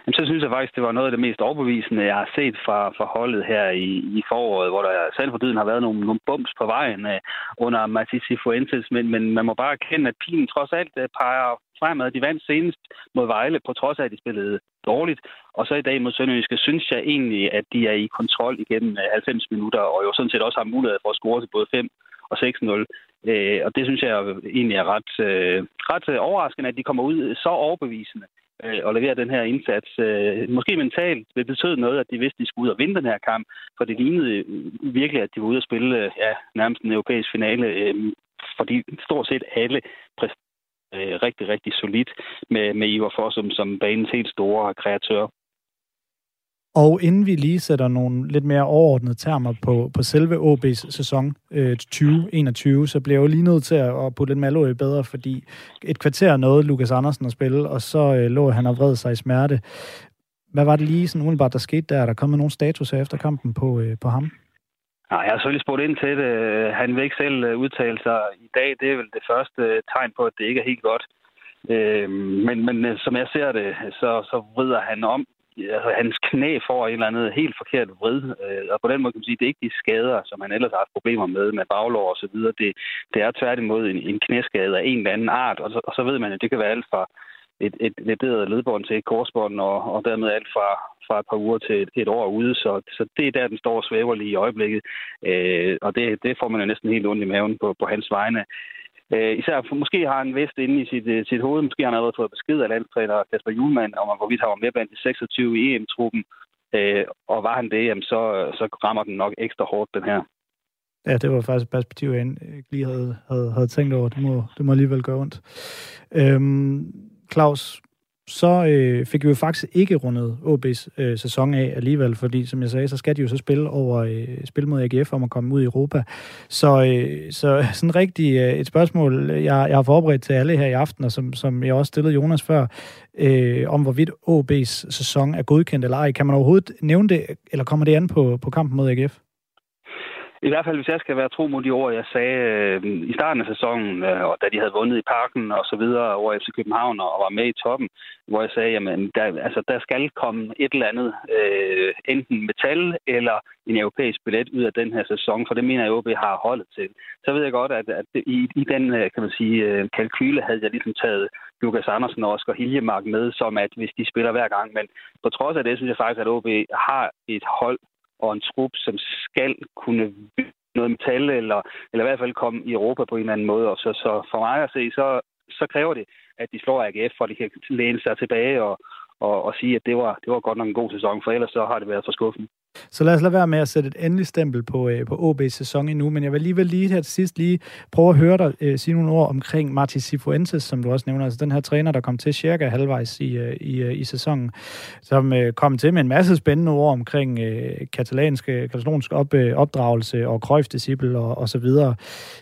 Jamen, så synes jeg faktisk, det var noget af det mest overbevisende, jeg har set fra, fra holdet her i, i foråret, hvor der selv for tiden har været nogle, nogle bums på vejen uh, under Matisse Fuentes, men, men man må bare erkende, at pilen trods alt uh, peger fremad. De vandt senest mod Vejle, på trods af, at de spillede dårligt. Og så i dag mod Sønderjyske, synes jeg egentlig, at de er i kontrol igennem øh, 90 minutter, og jo sådan set også har mulighed for at score til både 5 og 6-0. Øh, og det synes jeg egentlig er ret, øh, ret overraskende, at de kommer ud så overbevisende øh, og levere den her indsats. Øh, måske mentalt det betød noget, at de vidste, at de skulle ud og vinde den her kamp, for det lignede øh, virkelig, at de var ude og spille øh, ja, nærmest en europæisk finale, øh, fordi stort set alle præsterede øh, rigtig, rigtig solidt med, med Ivar Fossum som banens helt store kreatør. Og inden vi lige sætter nogle lidt mere overordnede termer på, på selve OB's sæson øh, 2021, så bliver jeg jo lige nødt til at, putte lidt Malo i bedre, fordi et kvarter nåede Lukas Andersen at spille, og så øh, lå han og vred sig i smerte. Hvad var det lige sådan umiddelbart, der skete der? Er der kommet nogle status efter kampen på, øh, på ham? Nej, jeg har selvfølgelig spurgt ind til det. Han vil ikke selv øh, udtale sig i dag. Det er vel det første øh, tegn på, at det ikke er helt godt. Øh, men, men øh, som jeg ser det, så, så vrider han om altså, hans knæ får en eller andet helt forkert vrid, øh, og på den måde kan man sige, at det er ikke de skader, som han ellers har haft problemer med, med baglår og så videre. Det, det er tværtimod en, en knæskade af en eller anden art, og så, og så ved man, at det kan være alt fra et, et lederet ledbånd til et korsbånd, og, og dermed alt fra, fra et par uger til et, et år ude. Så, så det er der, den står og svæver lige i øjeblikket. Øh, og det, det får man jo næsten helt ondt i maven på, på hans vegne. Øh, især for, måske har han vist inde i sit, øh, sit hoved, måske har han allerede fået besked af landstræner Kasper Julemand, om hvorvidt han var med blandt de 26 i EM-truppen. Øh, og var han det, jamen, så, så rammer den nok ekstra hårdt, den her. Ja, det var faktisk et perspektiv, jeg ikke lige havde, havde, havde tænkt over. Det må, det må alligevel gøre ondt. Øhm, Claus, så øh, fik vi jo faktisk ikke rundet OB's øh, sæson af alligevel, fordi som jeg sagde, så skal de jo så spille over øh, spil mod AGF om at komme ud i Europa. Så, øh, så sådan rigtig øh, et spørgsmål, jeg, jeg har forberedt til alle her i aften, og som, som jeg også stillede Jonas før, øh, om hvorvidt OB's sæson er godkendt eller ej. Kan man overhovedet nævne det, eller kommer det an på, på kampen mod AGF? I hvert fald, hvis jeg skal være tro mod de ord, jeg sagde øh, i starten af sæsonen, øh, og da de havde vundet i parken og så videre over FC København og var med i toppen, hvor jeg sagde, jamen, der, altså, der skal komme et eller andet, øh, enten metal eller en europæisk billet ud af den her sæson, for det mener jeg, at OB har holdet til. Så ved jeg godt, at, at i, i den, øh, kan man sige, øh, kalkyle havde jeg ligesom taget Lukas Andersen og Oscar Hiljemark med, som at hvis de spiller hver gang. Men på trods af det, synes jeg faktisk, at OB har et hold, og en trup, som skal kunne noget metal, eller, eller i hvert fald komme i Europa på en eller anden måde. Og så, så for mig at se, så, så kræver det, at de slår AGF, for at de kan læne sig tilbage og, og, og sige, at det var, det var godt nok en god sæson, for ellers så har det været for skuffende. Så lad os lade være med at sætte et endeligt stempel på, øh, på OB's sæson endnu, men jeg vil alligevel lige her til sidst lige prøve at høre dig øh, sige nogle ord omkring Martin Cifuentes, som du også nævner, altså den her træner, der kom til cirka halvvejs i, øh, i, øh, i sæsonen, som øh, kom til med en masse spændende ord omkring øh, katalanske, katalonsk op, øh, opdragelse og cruyff og, og så videre.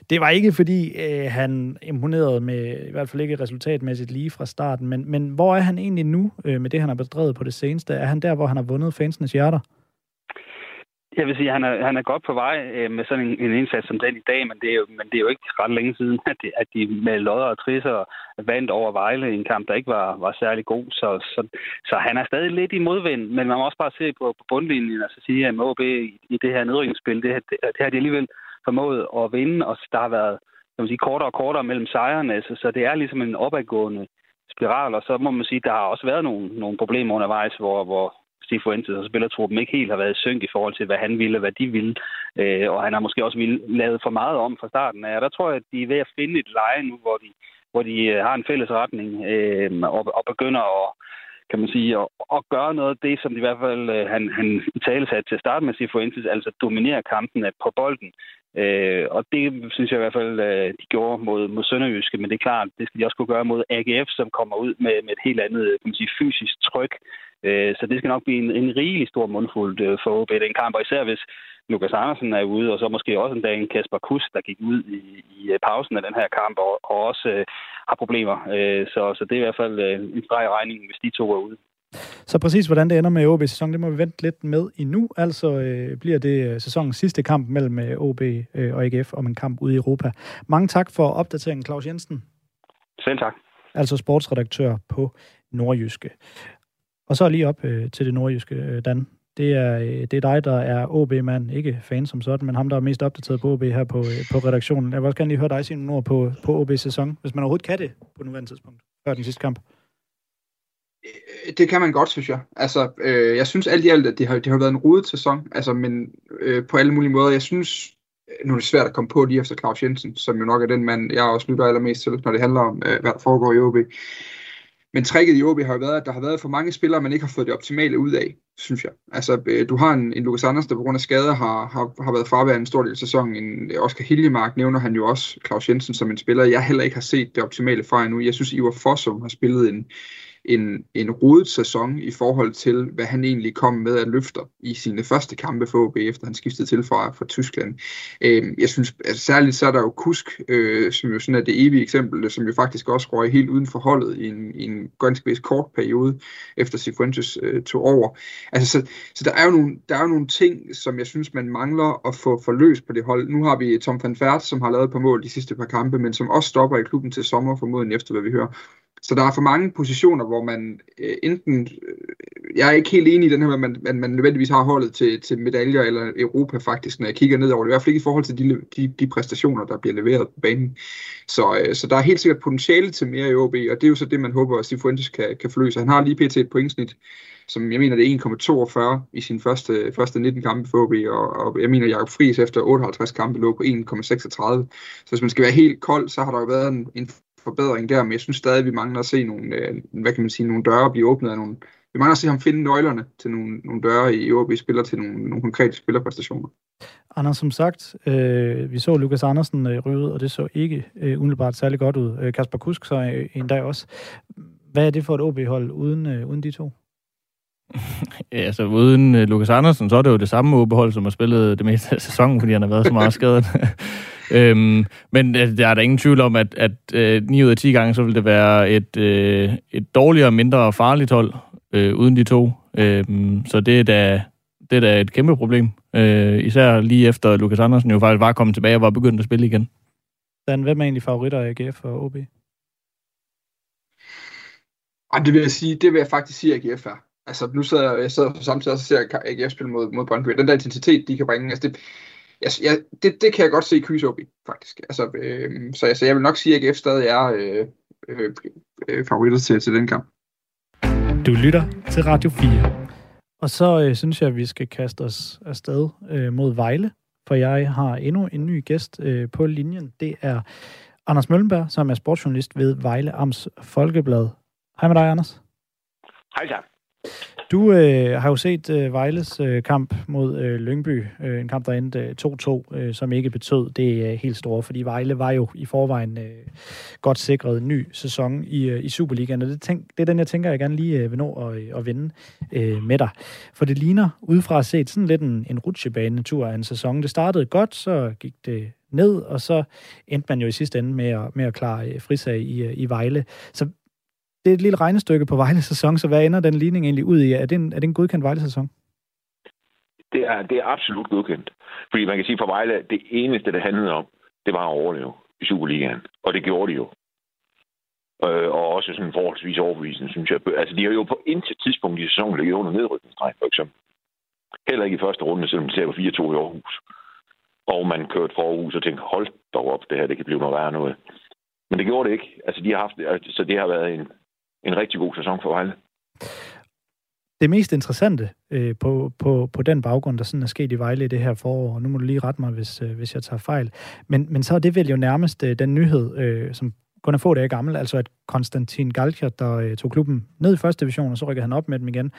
Det var ikke fordi, øh, han imponerede med, i hvert fald ikke resultatmæssigt lige fra starten, men, men hvor er han egentlig nu øh, med det, han har bedrevet på det seneste? Er han der, hvor han har vundet fansenes hjerter? Jeg vil sige, at han er, han er godt på vej øh, med sådan en, en indsats som den i dag, men det, er jo, men det er jo ikke ret længe siden, at, de, at de med lodder og trisser vandt over Vejle i en kamp, der ikke var, var særlig god. Så, så, så han er stadig lidt i modvind, men man må også bare se på, på bundlinjen og så sige, at MOB i, i det her nedrykningsspil, det, det, det har de alligevel formået at vinde, og der har været kan man sige, kortere og kortere mellem sejrene, så, så det er ligesom en opadgående spiral, og så må man sige, at der har også været nogle, nogle problemer undervejs, hvor, hvor Cifuentes og spillertruppen ikke helt har været i synk i forhold til, hvad han ville og hvad de ville. Øh, og han har måske også ville, lavet for meget om fra starten af. Og der tror jeg, at de er ved at finde et leje nu, hvor de, hvor de øh, har en fælles retning øh, og, og begynder at kan man sige, at, at gøre noget af det, som de i hvert fald øh, han, han i tale satte til at starte med Cifuentes, altså dominere kampen på bolden. Øh, og det synes jeg i hvert fald, øh, de gjorde mod, mod Sønderjyske, men det er klart, det skal de også kunne gøre mod AGF, som kommer ud med, med et helt andet kan man sige, fysisk tryk. Øh, så det skal nok blive en, en rigelig stor mundfuld øh, for OB den kamp, og især hvis Lukas Andersen er ude, og så måske også en dag en Kasper Kus, der gik ud i, i øh, pausen af den her kamp, og, og også øh, har problemer. Øh, så, så det er i hvert fald øh, en streg regning, regningen, hvis de to er ude. Så præcis hvordan det ender med OB sæson, det må vi vente lidt med endnu. Altså øh, bliver det øh, sæsonens sidste kamp mellem øh, OB øh, og AGF om en kamp ude i Europa. Mange tak for opdateringen, Claus Jensen. Selv tak. Altså sportsredaktør på Nordjyske. Og så lige op øh, til det nordjyske, øh, Dan. Det er, øh, det er dig, der er OB-mand, ikke fan som sådan, men ham, der er mest opdateret på OB her på, øh, på redaktionen. Jeg vil også gerne lige høre dig sige nogle ord på, på OB-sæson, hvis man overhovedet kan det på nuværende tidspunkt, før den sidste kamp. Øh, det kan man godt, synes jeg. Altså, øh, jeg synes alt i alt, at det har, det har været en rodet sæson, altså, men øh, på alle mulige måder. Jeg synes, øh, nu er det svært at komme på lige efter Claus Jensen, som jo nok er den mand, jeg også lytter allermest til, når det handler om, øh, hvad der foregår i OB. Men tricket i OB har jo været, at der har været for mange spillere, man ikke har fået det optimale ud af, synes jeg. Altså, øh, du har en, en Lukas Anders, der på grund af skader har, har, har været fraværende en stor del af sæsonen. En øh, Oscar Hiljemark nævner han jo også, Claus Jensen, som en spiller, jeg heller ikke har set det optimale fra endnu. Jeg synes, Ivar Fossum har spillet en, en, en rodet sæson i forhold til, hvad han egentlig kom med at løfter i sine første kampe for OB, efter han skiftede til fra, fra Tyskland. Øh, jeg synes, altså, særligt så er der jo Kusk, øh, som jo sådan er det evige eksempel, som jo faktisk også røg helt uden for holdet i en, i en ganske vist kort periode, efter Cifuentes øh, tog over. Altså, så, så der, er jo nogle, der er jo nogle ting, som jeg synes, man mangler at få forløst på det hold. Nu har vi Tom van Fert, som har lavet et par mål de sidste par kampe, men som også stopper i klubben til sommer, formodentlig efter, hvad vi hører. Så der er for mange positioner, hvor man øh, enten... Øh, jeg er ikke helt enig i den her, at man, man, man nødvendigvis har holdet til, til medaljer eller Europa faktisk, når jeg kigger ned over det. I hvert fald ikke i forhold til de, de, de præstationer, der bliver leveret på banen. Så, øh, så der er helt sikkert potentiale til mere i OB, og det er jo så det, man håber, at Sifuentes kan, kan forløse. Han har lige pt. et pointsnit, som jeg mener, det er 1,42 i sin første, første 19 kampe for OB, og, og jeg mener, Jacob Friis efter 58 kampe lå på 1,36. Så hvis man skal være helt kold, så har der jo været en, en forbedring der, men jeg synes stadig, at vi mangler at se nogle, øh, hvad kan man sige, nogle døre blive åbnet af nogle, vi mangler at se ham finde nøglerne til nogle, nogle døre i OB spiller til nogle, nogle konkrete spillerpræstationer. Anders, som sagt, øh, vi så Lukas Andersen øh, ryge og det så ikke øh, umiddelbart særlig godt ud. Øh, Kasper Kusk så øh, en dag også. Hvad er det for et OB-hold uden, øh, uden de to? ja, altså uden uh, Lukas Andersen, så er det jo det samme OB-hold, som har spillet det meste af sæsonen, fordi han har været så meget skadet. øhm, men uh, der er der ingen tvivl om, at, at uh, 9 ud af 10 gange, så vil det være et, uh, et dårligere, mindre farligt hold uh, uden de to. Øhm, så det er da, det er da et kæmpe problem. Uh, især lige efter Lukas Andersen jo faktisk var kommet tilbage og var begyndt at spille igen. Dan, hvem er egentlig favoritter af AGF og OB? Ej, det vil jeg sige, det vil jeg faktisk sige, at AGF er altså nu sidder jeg, jeg sidder samtidig også og ser AGF spille mod, mod Brøndby. Den der intensitet, de kan bringe, altså det, jeg, jeg, det, det kan jeg godt se i, faktisk. Altså, øh, så altså, jeg vil nok sige, at AGF stadig er øh, øh, øh, favoritter til, til den kamp. Du lytter til Radio 4. Og så øh, synes jeg, at vi skal kaste os afsted øh, mod Vejle, for jeg har endnu en ny gæst øh, på linjen. Det er Anders Møllenberg, som er sportsjournalist ved Vejle Amts Folkeblad. Hej med dig, Anders. Hej så. Du øh, har jo set øh, Vejles øh, kamp mod øh, Lyngby, øh, en kamp, der endte øh, 2-2, øh, som ikke betød det øh, helt store, fordi Vejle var jo i forvejen øh, godt sikret en ny sæson i, øh, i Superligaen, og det, tænk, det er den, jeg tænker, jeg gerne lige øh, vil nå at, øh, at vinde øh, med dig. For det ligner, udefra set, sådan lidt en, en rutsjebane-tur af en sæson. Det startede godt, så gik det ned, og så endte man jo i sidste ende med at, med at klare øh, frisag i, øh, i Vejle. Så det er et lille regnestykke på Vejle-sæson, så hvad ender den ligning egentlig ud i? Er det en, er det en godkendt Vejle-sæson? Det er, det er absolut godkendt. Fordi man kan sige for Vejle, det eneste, det handlede om, det var at overleve i Superligaen. Og det gjorde de jo. Øh, og også sådan forholdsvis overbevisende, synes jeg. Altså, de har jo på intet tidspunkt i sæsonen ligget under nedrykningsstreg, for eksempel. Heller ikke i første runde, selvom de ser på 4-2 i Aarhus. Og man kørte for Aarhus og tænkte, hold dog op, det her, det kan blive noget værre noget. Men det gjorde det ikke. Altså, de har haft, altså, så det har været en, en rigtig god sæson for Vejle. Det mest interessante øh, på, på, på den baggrund, der sådan er sket i Vejle i det her forår, og nu må du lige rette mig, hvis, øh, hvis jeg tager fejl, men, men så er det vel jo nærmest øh, den nyhed, øh, som kun er få dage gammel, altså at Konstantin Galcher, der øh, tog klubben ned i første division, og så rykkede han op med dem igen,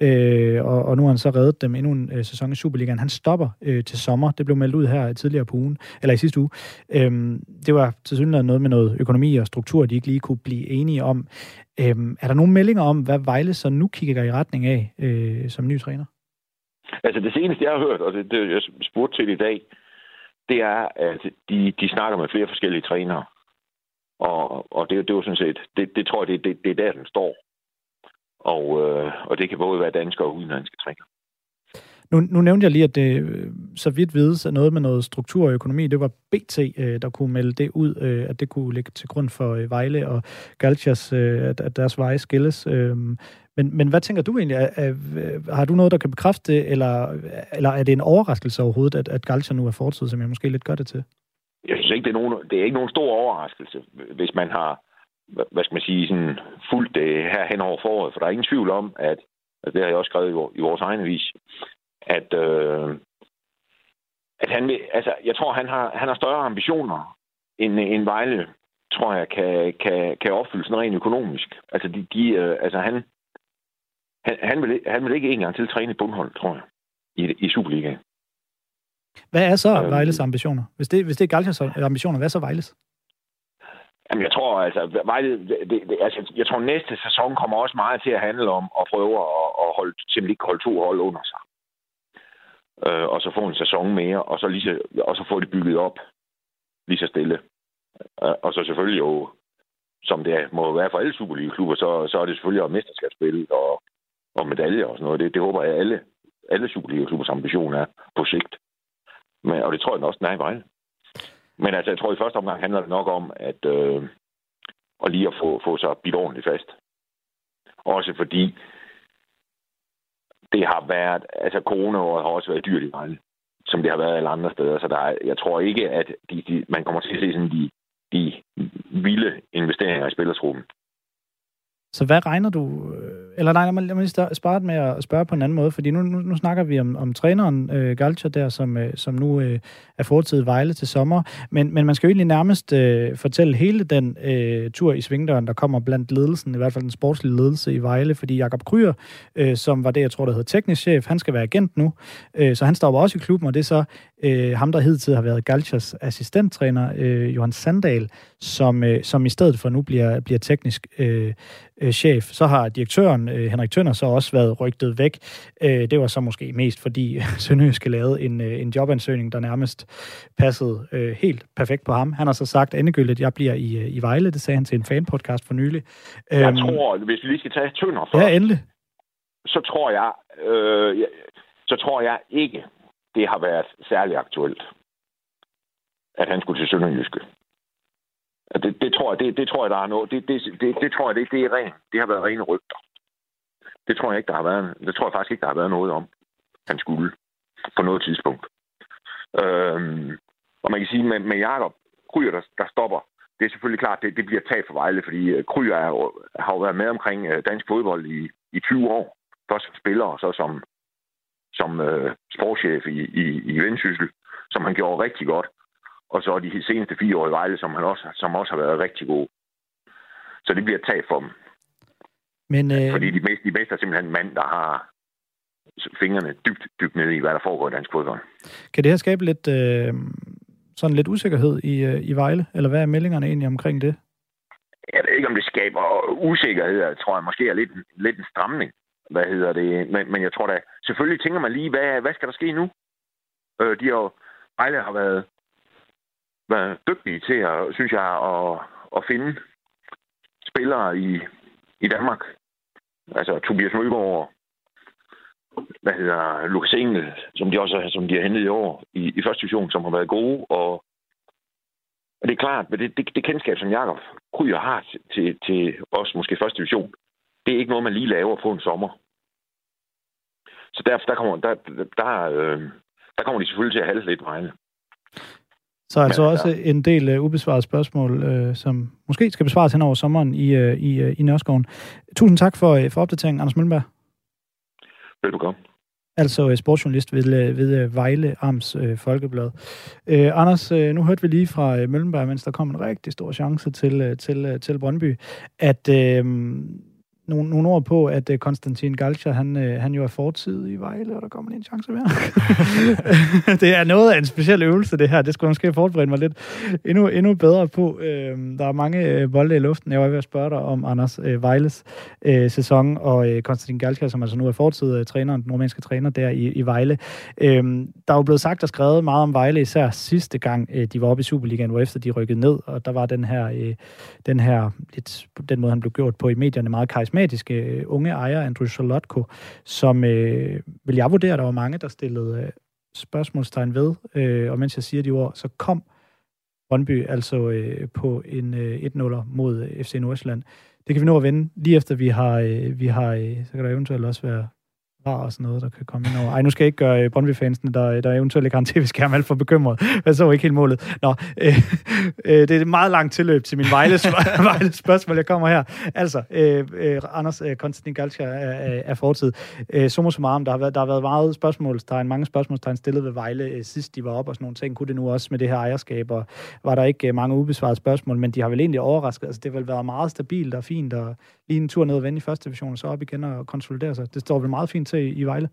øh, og, og nu har han så reddet dem endnu en øh, sæson i Superligaen. Han stopper øh, til sommer. Det blev meldt ud her øh, tidligere på ugen, eller i sidste uge. Øh, det var til synligheden noget med noget økonomi og struktur, de ikke lige kunne blive enige om. Øh, er der nogle meldinger om, hvad Vejle så nu kigger i retning af øh, som ny træner? Altså det seneste, jeg har hørt, og det, det jeg spurgte til i dag, det er, at de, de snakker med flere forskellige trænere. Og, og det, det er jo sådan set, det, det tror jeg, det, det, det er der, den står. Og, øh, og det kan både være danske og udenlandske træner. Nu, nu nævnte jeg lige, at det så vidt vides at noget med noget struktur og økonomi. Det var BT, øh, der kunne melde det ud, øh, at det kunne ligge til grund for øh, Vejle og Galchas, øh, at, deres veje skilles. Øh, men, men hvad tænker du egentlig? Er, er, har du noget, der kan bekræfte det, eller, eller er det en overraskelse overhovedet, at, at Galcha nu er fortid, som jeg måske lidt gør det til? Jeg synes ikke, det er, nogen, det er ikke nogen stor overraskelse, hvis man har hvad skal man sige, sådan fuldt det her hen over foråret, for der er ingen tvivl om, at, altså det har jeg også skrevet i vores egen avis, at, øh, at han vil, altså, jeg tror, han har, han har større ambitioner end, end Vejle, tror jeg, kan, kan, kan opfylde sådan rent økonomisk. Altså, de, de, øh, altså han, han, han, vil, han vil ikke engang til træne bundhold, tror jeg, i, i Superligaen. Hvad er så øhm, Vejles ambitioner? Hvis det, hvis det er Galtias ambitioner, hvad er så Vejles? Jamen, jeg tror, altså, Vejle, det, det, altså, jeg tror, næste sæson kommer også meget til at handle om at prøve at, at holde, simpelthen ikke holde to hold under sig. Øh, og så få en sæson mere, og så, lige så, og så få det bygget op lige så stille. Øh, og så selvfølgelig jo, som det må være for alle Superliga-klubber, så, så er det selvfølgelig også mesterskabsspil og, og medaljer og sådan noget. Det, det håber jeg, alle, alle Superliga-klubbers ambition er på sigt. Men, og det tror jeg også, den er i Vejle. Men altså, jeg tror, i første omgang handler det nok om, at, øh, at lige at få, få sig bidt ordentligt fast. Også fordi det har været, altså coronaåret har også været dyrt i Vejle, som det har været alle andre steder. Så der er, jeg tror ikke, at de, de, man kommer til at se sådan de, de vilde investeringer i spillertruppen. Så hvad regner du... Øh, eller nej, lad mig, lad mig lige starte med at spørge på en anden måde, fordi nu, nu, nu snakker vi om, om træneren øh, Galcha der, som, øh, som nu øh, er fortid Vejle til sommer, men, men man skal jo egentlig nærmest øh, fortælle hele den øh, tur i svingdøren, der kommer blandt ledelsen, i hvert fald den sportslige ledelse i Vejle, fordi Jakob Kryer, øh, som var det, jeg tror, der hedder teknisk chef, han skal være agent nu, øh, så han står også i klubben, og det er så øh, ham, der hidtil har været Galchas assistenttræner, øh, Johan Sandal, som, øh, som i stedet for nu bliver, bliver teknisk øh, øh, chef. Så har direktøren, øh, Henrik Tønder, så også været rygtet væk. Øh, det var så måske mest, fordi Sønderjyske lavede en, øh, en jobansøgning, der nærmest passede øh, helt perfekt på ham. Han har så sagt endegyldigt, at jeg bliver i, øh, i Vejle. Det sagde han til en fanpodcast for nylig. Jeg øhm, tror, hvis vi lige skal tage Tønder først, ja, endelig. så tror jeg, øh, så tror jeg ikke, det har været særlig aktuelt, at han skulle til Sønderjyske. Det, det, tror jeg, det, det tror jeg, der er noget. Det, det, det, det tror jeg, det, det er rent. Det har været rene rygter. Det tror jeg ikke, der har været. Det tror jeg faktisk ikke, der har været noget om, han skulle på noget tidspunkt. Øhm, og man kan sige, med, med Jakob Kryer, der, der stopper, det er selvfølgelig klart, det, det bliver taget for Vejle, fordi øh, Kryer er, har jo været med omkring øh, dansk fodbold i, i 20 år. Først som spiller, og så som, som øh, sportschef i, i, i Vendsyssel, som han gjorde rigtig godt og så de seneste fire år i Vejle, som, han også, som også har været rigtig gode. Så det bliver taget for dem. Men, øh... Fordi de mest, de mest er simpelthen en mand, der har fingrene dybt, dybt nede i, hvad der foregår i dansk fodbold. Kan det her skabe lidt, øh, sådan lidt usikkerhed i, øh, i Vejle? Eller hvad er meldingerne egentlig omkring det? Jeg ved ikke, om det skaber usikkerhed. Jeg tror jeg måske er lidt, lidt en stramning. Hvad hedder det? Men, men jeg tror da, selvfølgelig tænker man lige, hvad, hvad skal der ske nu? Øh, de har Vejle har været, været dygtige til, at, synes jeg, at, at finde spillere i, i Danmark. Altså Tobias Mølgaard, hvad hedder Lukas Engel, som de også som de har hentet i år i, i første division, som har været gode. Og, og det er klart, at det, det, det kendskab, som Jakob Kryger har til, til, til os, måske første division, det er ikke noget, man lige laver på en sommer. Så derfor der kommer, der, der, øh, der kommer de selvfølgelig til at halde lidt regne. Så altså ja, også ja. en del uh, ubesvarede spørgsmål, uh, som måske skal besvares hen over sommeren i, uh, i, uh, i Nørreskoven. Tusind tak for, uh, for opdateringen, Anders Møllenberg. Velbekomme. Altså sportsjournalist ved, ved Vejle Arms øh, Folkeblad. Øh, Anders, øh, nu hørte vi lige fra øh, Møllenberg, mens der kom en rigtig stor chance til, til, til Brøndby, at øh, nogle, nogle ord på, at uh, Konstantin Galcha, han, uh, han jo er fortid i Vejle, og der kommer lige en chance mere. det er noget af en speciel øvelse, det her. Det skulle måske forberede mig lidt endnu, endnu bedre på. Uh, der er mange uh, bolde i luften. Jeg var ved at spørge dig om Anders uh, Vejles uh, sæson, og uh, Konstantin Galcha, som altså nu er fortid uh, træneren, den nordmænske træner der i, i Vejle. Uh, der er jo blevet sagt og skrevet meget om Vejle, især sidste gang uh, de var oppe i Superligaen, hvor efter de rykkede ned, og der var den her, uh, den her lidt, den måde, han blev gjort på i medierne, meget karismatiske øh, unge ejer, Andrew Solotko, som øh, vil jeg vurdere, der var mange, der stillede øh, spørgsmålstegn ved. Øh, og mens jeg siger de ord, så kom Brøndby altså øh, på en øh, 1-0 mod FC Nordsjælland. Det kan vi nå at vende lige efter vi har, øh, vi har øh, så kan der eventuelt også være var og sådan noget, der kan komme ind over. Ej, nu skal jeg ikke gøre øh, Brøndby-fansene, der, der eventuelt ikke har en tv-skærm, alt for bekymret. Jeg så ikke helt målet. Nå, øh, øh, det er et meget langt tilløb til min Vejles, Vejles spørgsmål, jeg kommer her. Altså, øh, øh, Anders øh, Konstantin Galcha er, er fortid. Øh, summa summarum, der har, været, der har været meget spørgsmålstegn, mange spørgsmålstegn stillet ved Vejle øh, sidst de var op og sådan nogle ting. Kunne det nu også med det her ejerskab, og var der ikke øh, mange ubesvarede spørgsmål, men de har vel egentlig overrasket. Altså, det har vel været meget stabilt og fint, og lige en tur ned og vende i første division, og så op igen og konsolidere sig. Det står vel meget fint deltage i Vejle.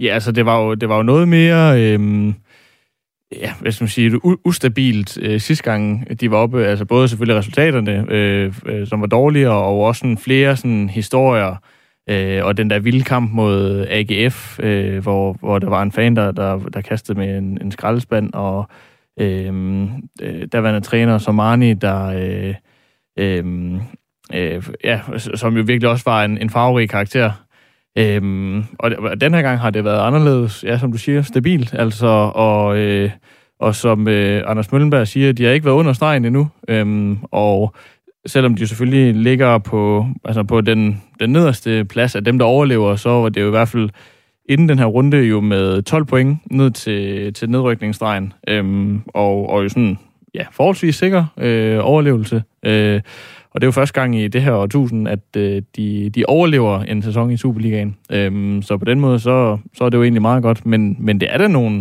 Ja, altså det var jo, det var jo noget mere... Øhm ja, hvad skal man sige, ustabilt øh, sidste gang, de var oppe. Altså både selvfølgelig resultaterne, øh, øh, som var dårlige, og også sådan flere sådan, historier, øh, og den der vilde kamp mod AGF, øh, hvor, hvor der var en fan, der, der, der kastede med en, en skraldespand, og øh, øh, der var en træner Somani, der... Øh, øh, øh, ja, som jo virkelig også var en, en farverig karakter. Øhm, og den her gang har det været anderledes, ja, som du siger, stabilt. Altså, og, øh, og som øh, Anders Møllenberg siger, de har ikke været under stregen endnu. Øhm, og selvom de selvfølgelig ligger på, altså på den, den nederste plads af dem, der overlever, så var det jo i hvert fald inden den her runde jo med 12 point ned til, til nedrykningsstregen. Øhm, og, og jo sådan, ja, forholdsvis sikker øh, overlevelse. Øh, og det er jo første gang i det her årtusind, at øh, de, de overlever en sæson i Superligaen. Øhm, så på den måde, så, så er det jo egentlig meget godt. Men, men det er da nogle,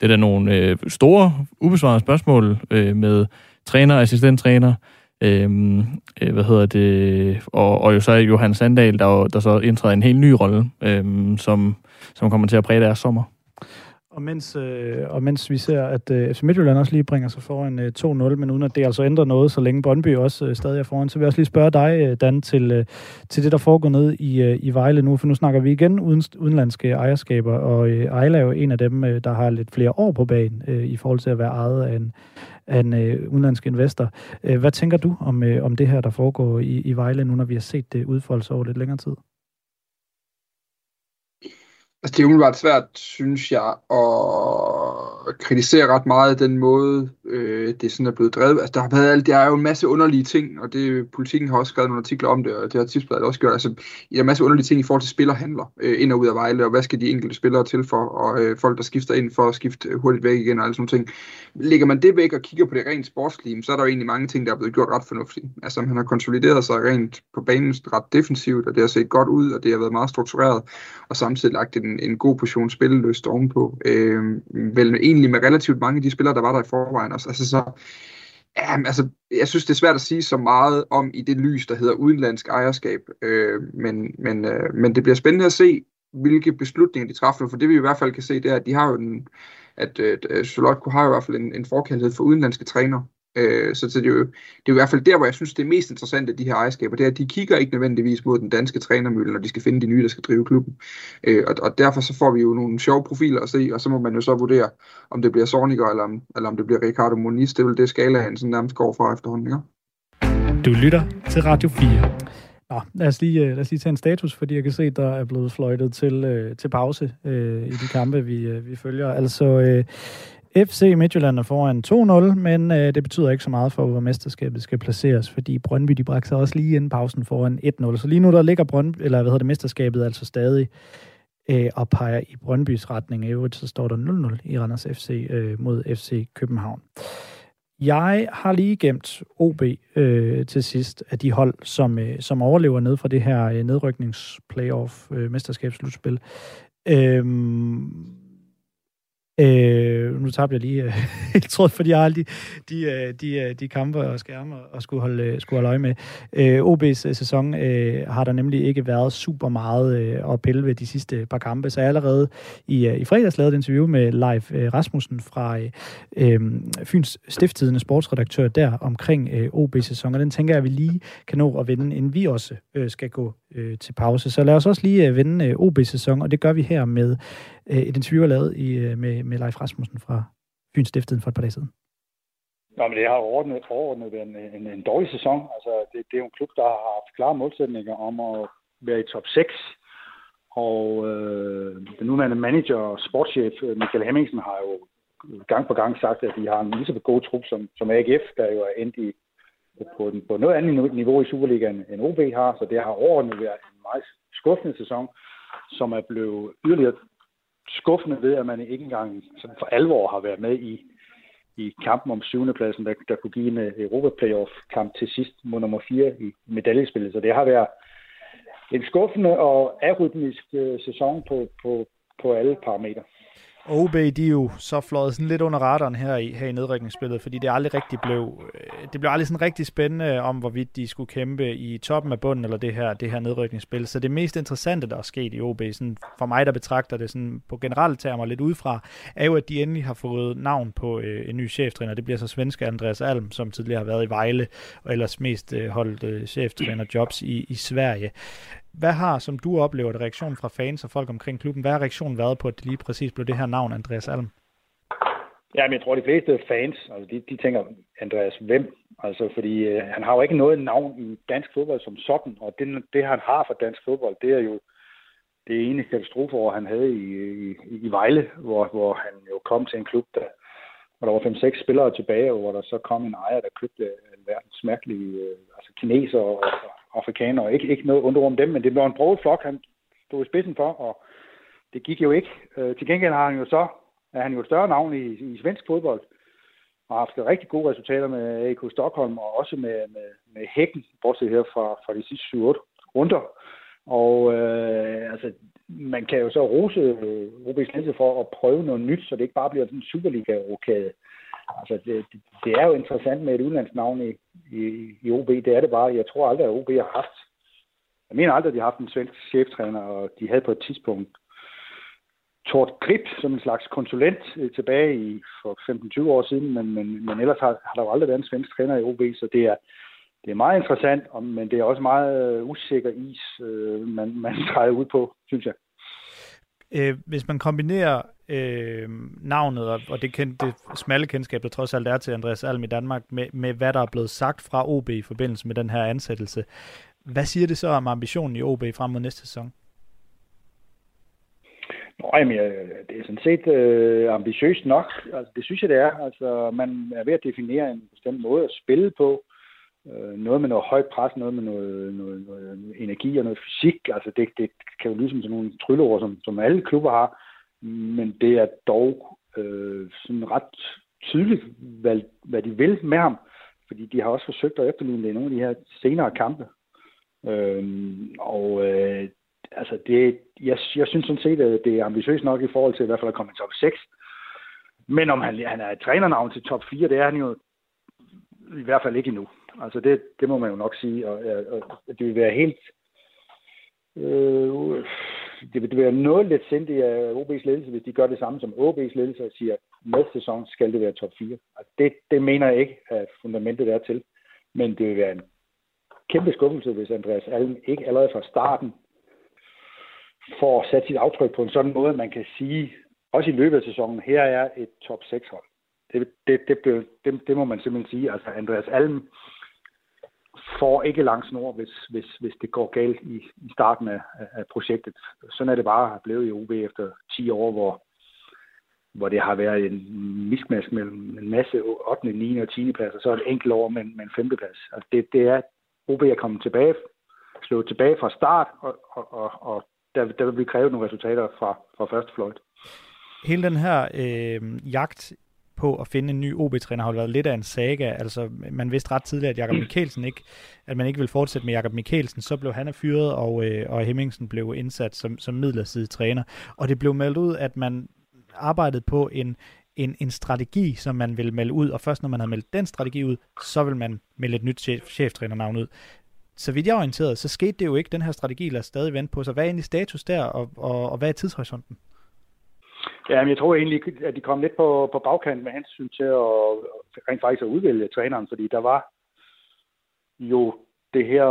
det er da nogle øh, store, ubesvarede spørgsmål øh, med træner, assistenttræner, Øhm, øh, hvad hedder det, og, og jo så er Johan Sandal, der, der så indtræder en helt ny rolle, øhm, som, som kommer til at præge deres sommer. Og mens, øh, og mens vi ser, at øh, FC Midtjylland også lige bringer sig foran øh, 2-0, men uden at det altså ændrer noget, så længe Brøndby også øh, stadig er foran, så vil jeg også lige spørge dig, øh, Dan, til, øh, til det, der foregår ned i, øh, i Vejle nu, for nu snakker vi igen uden, udenlandske ejerskaber, og øh, Ejla er jo en af dem, øh, der har lidt flere år på banen øh, i forhold til at være ejet af en, af en øh, udenlandsk investor. Øh, hvad tænker du om, øh, om det her, der foregår i, i Vejle nu, når vi har set øh, det udfolde sig over lidt længere tid? Altså, det er umiddelbart svært, synes jeg, at kritiserer ret meget den måde, øh, det sådan er blevet drevet. Altså, der, har været, der er jo en masse underlige ting, og det, politikken har også skrevet nogle artikler om det, og det har tipsbladet også gjort. Altså, der er en masse underlige ting i forhold til spillerhandler øh, ind og ud af Vejle, og hvad skal de enkelte spillere til for, og øh, folk, der skifter ind for at skifte hurtigt væk igen, og alle sådan ting. Lægger man det væk og kigger på det rent sportslige, så er der jo egentlig mange ting, der er blevet gjort ret fornuftigt. Altså, han har konsolideret sig rent på banen ret defensivt, og det har set godt ud, og det har været meget struktureret, og samtidig lagt en en, god portion spilleløst ovenpå. Øh, vel egentlig med relativt mange af de spillere, der var der i forvejen også. Altså så, jamen, altså, jeg synes, det er svært at sige så meget om i det lys, der hedder udenlandsk ejerskab. Øh, men, men, øh, men det bliver spændende at se, hvilke beslutninger de træffer, for det vi i hvert fald kan se, det er, at de har jo en, at øh, Solotko har jo i hvert fald en, en forkærlighed for udenlandske trænere, Øh, så, så det, er jo, det er jo i hvert fald der, hvor jeg synes, det er mest interessant af de her ejerskaber, det er, at de kigger ikke nødvendigvis mod den danske trænermølle, når de skal finde de nye, der skal drive klubben. Øh, og, og derfor så får vi jo nogle sjove profiler at se, og så må man jo så vurdere, om det bliver Sorniger, eller om, eller om det bliver Ricardo Moniz. Det er vel det skalaen, sådan nærmest går fra efterhånden, ikke? Du lytter til Radio 4. Nå, lad os, lige, øh, lad os lige tage en status, fordi jeg kan se, der er blevet fløjtet til, øh, til pause øh, i de kampe, vi, øh, vi følger. Altså, øh, FC Midtjylland er foran 2-0, men øh, det betyder ikke så meget for, hvor mesterskabet skal placeres, fordi Brøndby de brækker sig også lige inden pausen foran 1-0. Så lige nu der ligger Brøndby, eller hvad hedder det, mesterskabet altså stadig øh, og peger i Brøndbys retning. I øvrigt så står der 0-0 i Randers FC øh, mod FC København. Jeg har lige gemt OB øh, til sidst af de hold, som, øh, som overlever ned fra det her øh, nedrykningsplayoff øh, mesterskabsslutspil. Øh, Øh, nu tabte jeg lige øh, helt tråd, fordi jeg har de, de, øh, de, øh, de kampe og skærme og skulle holde, øh, skulle holde øje med. Øh, OB's sæson øh, har der nemlig ikke været super meget øh, at pille ved de sidste par kampe, så jeg allerede i, øh, i fredags lavede et interview med Leif øh, Rasmussen fra øh, Fyns Stifttidende sportsredaktør der omkring øh, OB's sæson, og den tænker jeg, at vi lige kan nå at vende, inden vi også øh, skal gå øh, til pause. Så lad os også lige øh, vende øh, OB's sæson, og det gør vi her med øh, et interview, jeg lavede i, øh, med, med Leif Rasmussen fra Fyns Stiftet for et par dage siden. Nå, men det har overordnet, overordnet været en, en, en dårlig sæson. Altså, det, det er jo en klub, der har haft klare målsætninger om at være i top 6. Og øh, den nuværende manager og sportschef, øh, Michael Hemmingsen, har jo gang på gang sagt, at de har en lige så god trup som, som AGF, der jo er endt i, på, den, på noget andet niveau i Superligaen, end OB har. Så det har overordnet været en meget skuffende sæson, som er blevet yderligere skuffende ved, at man ikke engang sådan for alvor har været med i, i kampen om syvende pladsen, der, der kunne give en øh, Europa-playoff-kamp til sidst mod nummer 4 i medaljespillet. Så det har været en skuffende og arytmisk øh, sæson på, på, på alle parametre. OB, de er jo så fløjet sådan lidt under radaren her i, her i nedrykningsspillet, fordi det aldrig rigtig blev, øh, det blev aldrig sådan rigtig spændende om, hvorvidt de skulle kæmpe i toppen af bunden, eller det her, det her nedrykningsspil. Så det mest interessante, der er sket i OB, sådan for mig, der betragter det sådan på generelt termer lidt udefra, er jo, at de endelig har fået navn på øh, en ny cheftræner. Det bliver så svenske Andreas Alm, som tidligere har været i Vejle, og ellers mest øh, holdt øh, cheftræner jobs i, i Sverige. Hvad har, som du oplever det, reaktionen fra fans og folk omkring klubben, hvad har reaktionen været på, at det lige præcis blev det her navn, Andreas Alm? Ja, men jeg tror, de fleste fans, altså de, de tænker, Andreas, hvem? Altså, fordi øh, han har jo ikke noget navn i dansk fodbold som sådan, og det, det han har for dansk fodbold, det er jo det ene katastrofeår, han havde i, i, i Vejle, hvor, hvor han jo kom til en klub, der, hvor der var 5-6 spillere tilbage, og hvor der så kom en ejer, der købte øh, verdens mærkelige øh, altså kineser og, og afrikanere. Ikke, ikke noget under om dem, men det var en broget flok, han stod i spidsen for, og det gik jo ikke. Øh, til gengæld har han jo så, er han jo et større navn i, i svensk fodbold, og har haft rigtig gode resultater med AK Stockholm, og også med, med, med Hækken, bortset her fra, fra de sidste 7-8 runder. Og øh, altså, man kan jo så rose øh, Rubens Lense for at prøve noget nyt, så det ikke bare bliver sådan en Superliga-rokade. Altså, det, det, er jo interessant med et udlandsnavn i, i, i OB. Det er det bare. Jeg tror aldrig, at OB har haft... Jeg mener aldrig, at de har haft en svensk cheftræner, og de havde på et tidspunkt Tort Grip som en slags konsulent øh, tilbage i for 15-20 år siden, men, men, men ellers har, har der jo aldrig været en svensk træner i OB, så det er, det er meget interessant, men det er også meget øh, usikker is, øh, man, man træder ud på, synes jeg. Øh, hvis man kombinerer øh, navnet og, og det, kend, det smalle kendskab, der trods alt er til Andreas Alm i Danmark, med, med hvad der er blevet sagt fra OB i forbindelse med den her ansættelse, hvad siger det så om ambitionen i OB frem mod næste sæson? Nå, jamen, øh, det er sådan set øh, ambitiøst nok. Altså, det synes jeg, det er. Altså, man er ved at definere en bestemt måde at spille på. Øh, noget med noget højt pres, noget med noget, noget, noget energi og noget fysik. Altså, det, det kan jo lyde som sådan nogle trylleord, som, som alle klubber har. Men det er dog øh, sådan ret tydeligt, hvad, hvad de vil med ham. Fordi de har også forsøgt at efterligne det i nogle af de her senere kampe. Øh, og øh, altså det, jeg, jeg synes sådan set, at det er ambitiøst nok i forhold til i hvert fald at komme i top 6. Men om han, han er trænernavn til top 4, det er han jo i hvert fald ikke endnu. Altså det, det må man jo nok sige, og, og det vil være helt... Øh, det vil være noget lidt sindigt af OB's ledelse, hvis de gør det samme som OB's ledelse og siger, at næste sæson skal det være top 4. Og altså, det, det mener jeg ikke, at fundamentet er til. Men det vil være en kæmpe skuffelse, hvis Andreas Allen ikke allerede fra starten får sat sit aftryk på en sådan måde, man kan sige, også i løbet af sæsonen, her er et top 6 hold. Det, det, det, det, det, det må man simpelthen sige. Altså Andreas Alm får ikke lang snor, hvis, hvis, hvis det går galt i, i starten af, af projektet. Sådan er det bare blevet i OB efter 10 år, hvor, hvor det har været en miskmask mellem en masse 8., 9. og 10. plads, og så et enkelt år med, med en 5. plads. Altså det, det er, OB er kommet tilbage, slået tilbage fra start, og, og, og, og der, der vil vi kræve nogle resultater fra, fra første fløjt. Hele den her øh, jagt på at finde en ny OB-træner har været lidt af en saga. Altså, man vidste ret tidligt, at Jakob Mikkelsen ikke, at man ikke ville fortsætte med Jakob Mikkelsen. Så blev han fyret, og, øh, og Hemmingsen blev indsat som, som midlertidig træner. Og det blev meldt ud, at man arbejdede på en, en, en strategi, som man ville melde ud, og først når man havde meldt den strategi ud, så vil man melde et nyt chef, cheftrænernavn ud. Så vidt jeg er orienteret, så skete det jo ikke. Den her strategi lader stadig vente på sig. Hvad er egentlig status der, og, og, og hvad er tidshorisonten? Ja, men jeg tror egentlig, at de kom lidt på, på bagkant med hensyn til at rent faktisk at udvælge træneren, fordi der var jo det her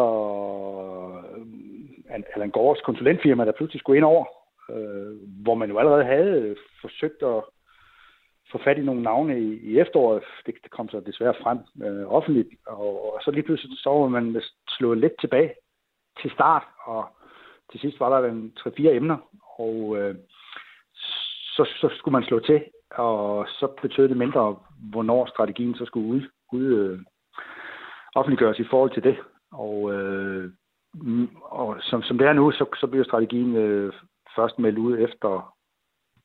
øh, Allan Gårds konsulentfirma, der pludselig skulle ind over, øh, hvor man jo allerede havde forsøgt at få fat i nogle navne i, i efteråret. Det, det kom så desværre frem øh, offentligt, og, og så lige pludselig så var man slået lidt tilbage til start, og til sidst var der en 3-4 emner, og øh, så, så skulle man slå til, og så betød det mindre, hvornår strategien så skulle ud, ud øh, offentliggøres i forhold til det. Og, øh, mm, og som, som det er nu, så, så bliver strategien øh, først meldt ud efter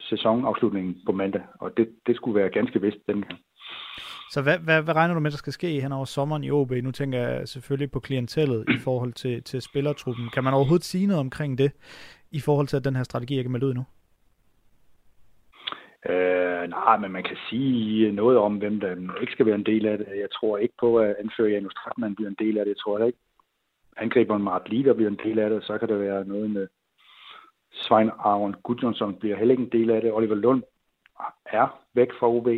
sæsonafslutningen på mandag, og det, det skulle være ganske vist dengang. Så hvad, hvad, hvad regner du med, der skal ske hen over sommeren i OB? Nu tænker jeg selvfølgelig på klientellet i forhold til, til spillertruppen. Kan man overhovedet sige noget omkring det, i forhold til, at den her strategi ikke er meldt ud nu? Øh, nej, men man kan sige noget om, hvem der ikke skal være en del af det. Jeg tror ikke på, at anfører Janus Stratman bliver en del af det. Jeg tror ikke, angriberen Mart Lider bliver en del af det. Så kan der være noget med Svein Aron Gudjonsson bliver heller ikke en del af det. Oliver Lund er væk fra OB.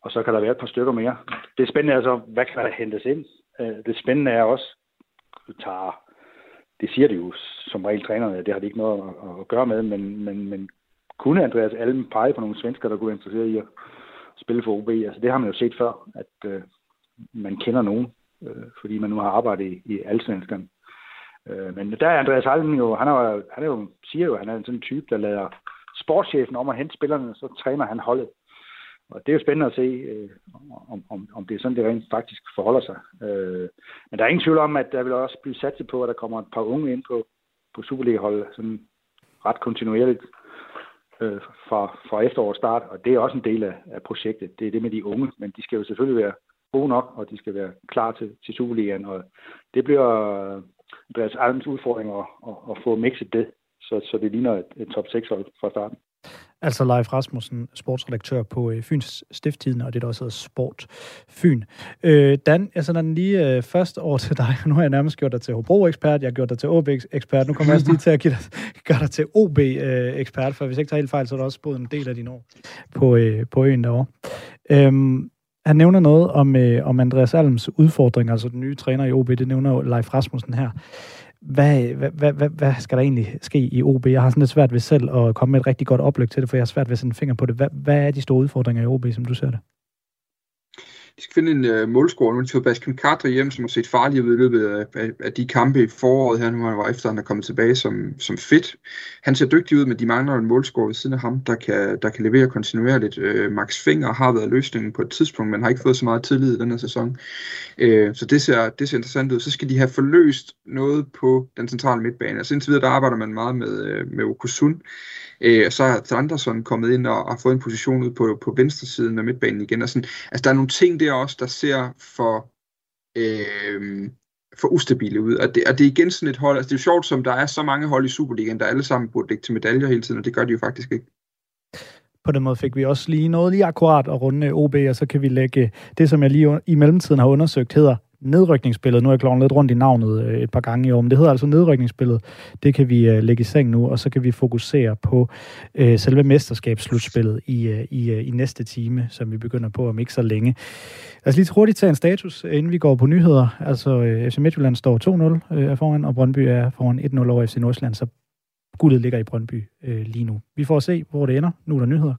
Og så kan der være et par stykker mere. Det spændende er altså, hvad kan der hentes ind? Øh, det spændende er også, du tager, det siger de jo som regel trænerne, det har de ikke noget at gøre med, men, men, men kunne Andreas Alm pege på nogle svensker, der kunne være interesseret i at spille for OB? Altså det har man jo set før, at øh, man kender nogen, øh, fordi man nu har arbejdet i, i Allsvenskan. Øh, men der er Andreas Alm jo, han er, han er jo, siger jo, at han er en sådan type, der lader sportschefen om at hente spillerne, så træner han holdet. Og det er jo spændende at se, øh, om, om, om det er sådan, det rent faktisk forholder sig. Øh, men der er ingen tvivl om, at der vil også blive satset på, at der kommer et par unge ind på, på Superliga-holdet, sådan ret kontinuerligt øh, fra, fra efterårets start, og det er også en del af, af projektet. Det er det med de unge, men de skal jo selvfølgelig være gode nok, og de skal være klar til, til Superligaen, og det bliver Andreas Alms udfordring at, at, at få mixet det, så, så det ligner et, et top 6 hold fra starten. Altså Leif Rasmussen, sportsredaktør på øh, Fyns Stifttiden, og det der også hedder Sport Fyn. Øh, Dan, jeg sender den lige øh, først år til dig. Nu har jeg nærmest gjort dig til Hobro-ekspert, jeg har gjort dig til OB-ekspert. Nu kommer jeg også lige til at give dig, gøre dig til OB-ekspert, for hvis jeg ikke tager helt fejl, så er der også boet en del af din år på, øh, på øen derovre. Øhm, han nævner noget om, øh, om Andreas Alms udfordring, altså den nye træner i OB, det nævner Leif Rasmussen her hvad, hvad, hvad, hvad, hvad skal der egentlig ske i OB? Jeg har sådan lidt svært ved selv at komme med et rigtig godt oplæg til det, for jeg har svært ved at sætte en finger på det. Hvad, hvad er de store udfordringer i OB, som du ser det? De skal finde en øh, målscorer. Nu har de fået Baskin Kadri hjem, som har set farlig ud i løbet af, af, af de kampe i foråret her, nu han var efter, han er kommet tilbage som, som fedt. Han ser dygtig ud, men de mangler en målscorer ved siden af ham, der kan, der kan levere kontinuerligt. Øh, Max Finger har været løsningen på et tidspunkt, men har ikke fået så meget tillid i den her sæson. Øh, så det ser, det ser interessant ud. Så skal de have forløst noget på den centrale midtbane. Altså indtil videre, der arbejder man meget med, øh, med Okusun. Øh, så er Andersson kommet ind og, og fået en position ud på, på venstre siden af midtbanen igen. Og sådan. Altså, der er nogle ting der også, der ser for, øh, for ustabile ud. Og det, og det er igen sådan et hold, altså det er jo sjovt, som der er så mange hold i Superligaen, der alle sammen burde ligge til medaljer hele tiden, og det gør de jo faktisk ikke. på den måde fik vi også lige noget lige akkurat at runde OB, og så kan vi lægge øh, det, som jeg lige i mellemtiden har undersøgt, hedder nedrykningsspillet. Nu er jeg kloven lidt rundt i navnet øh, et par gange i år, men det hedder altså nedrykningsspillet. Det kan vi uh, lægge i seng nu, og så kan vi fokusere på øh, selve mesterskabsslutspillet i, øh, i, øh, i næste time, som vi begynder på om ikke så længe. Lad os lige hurtigt tage en status, inden vi går på nyheder. Altså, øh, FC Midtjylland står 2-0 uh, foran, og Brøndby er foran 1-0 over FC Nordsjælland, så guldet ligger i Brøndby øh, lige nu. Vi får se, hvor det ender. Nu er der nyheder.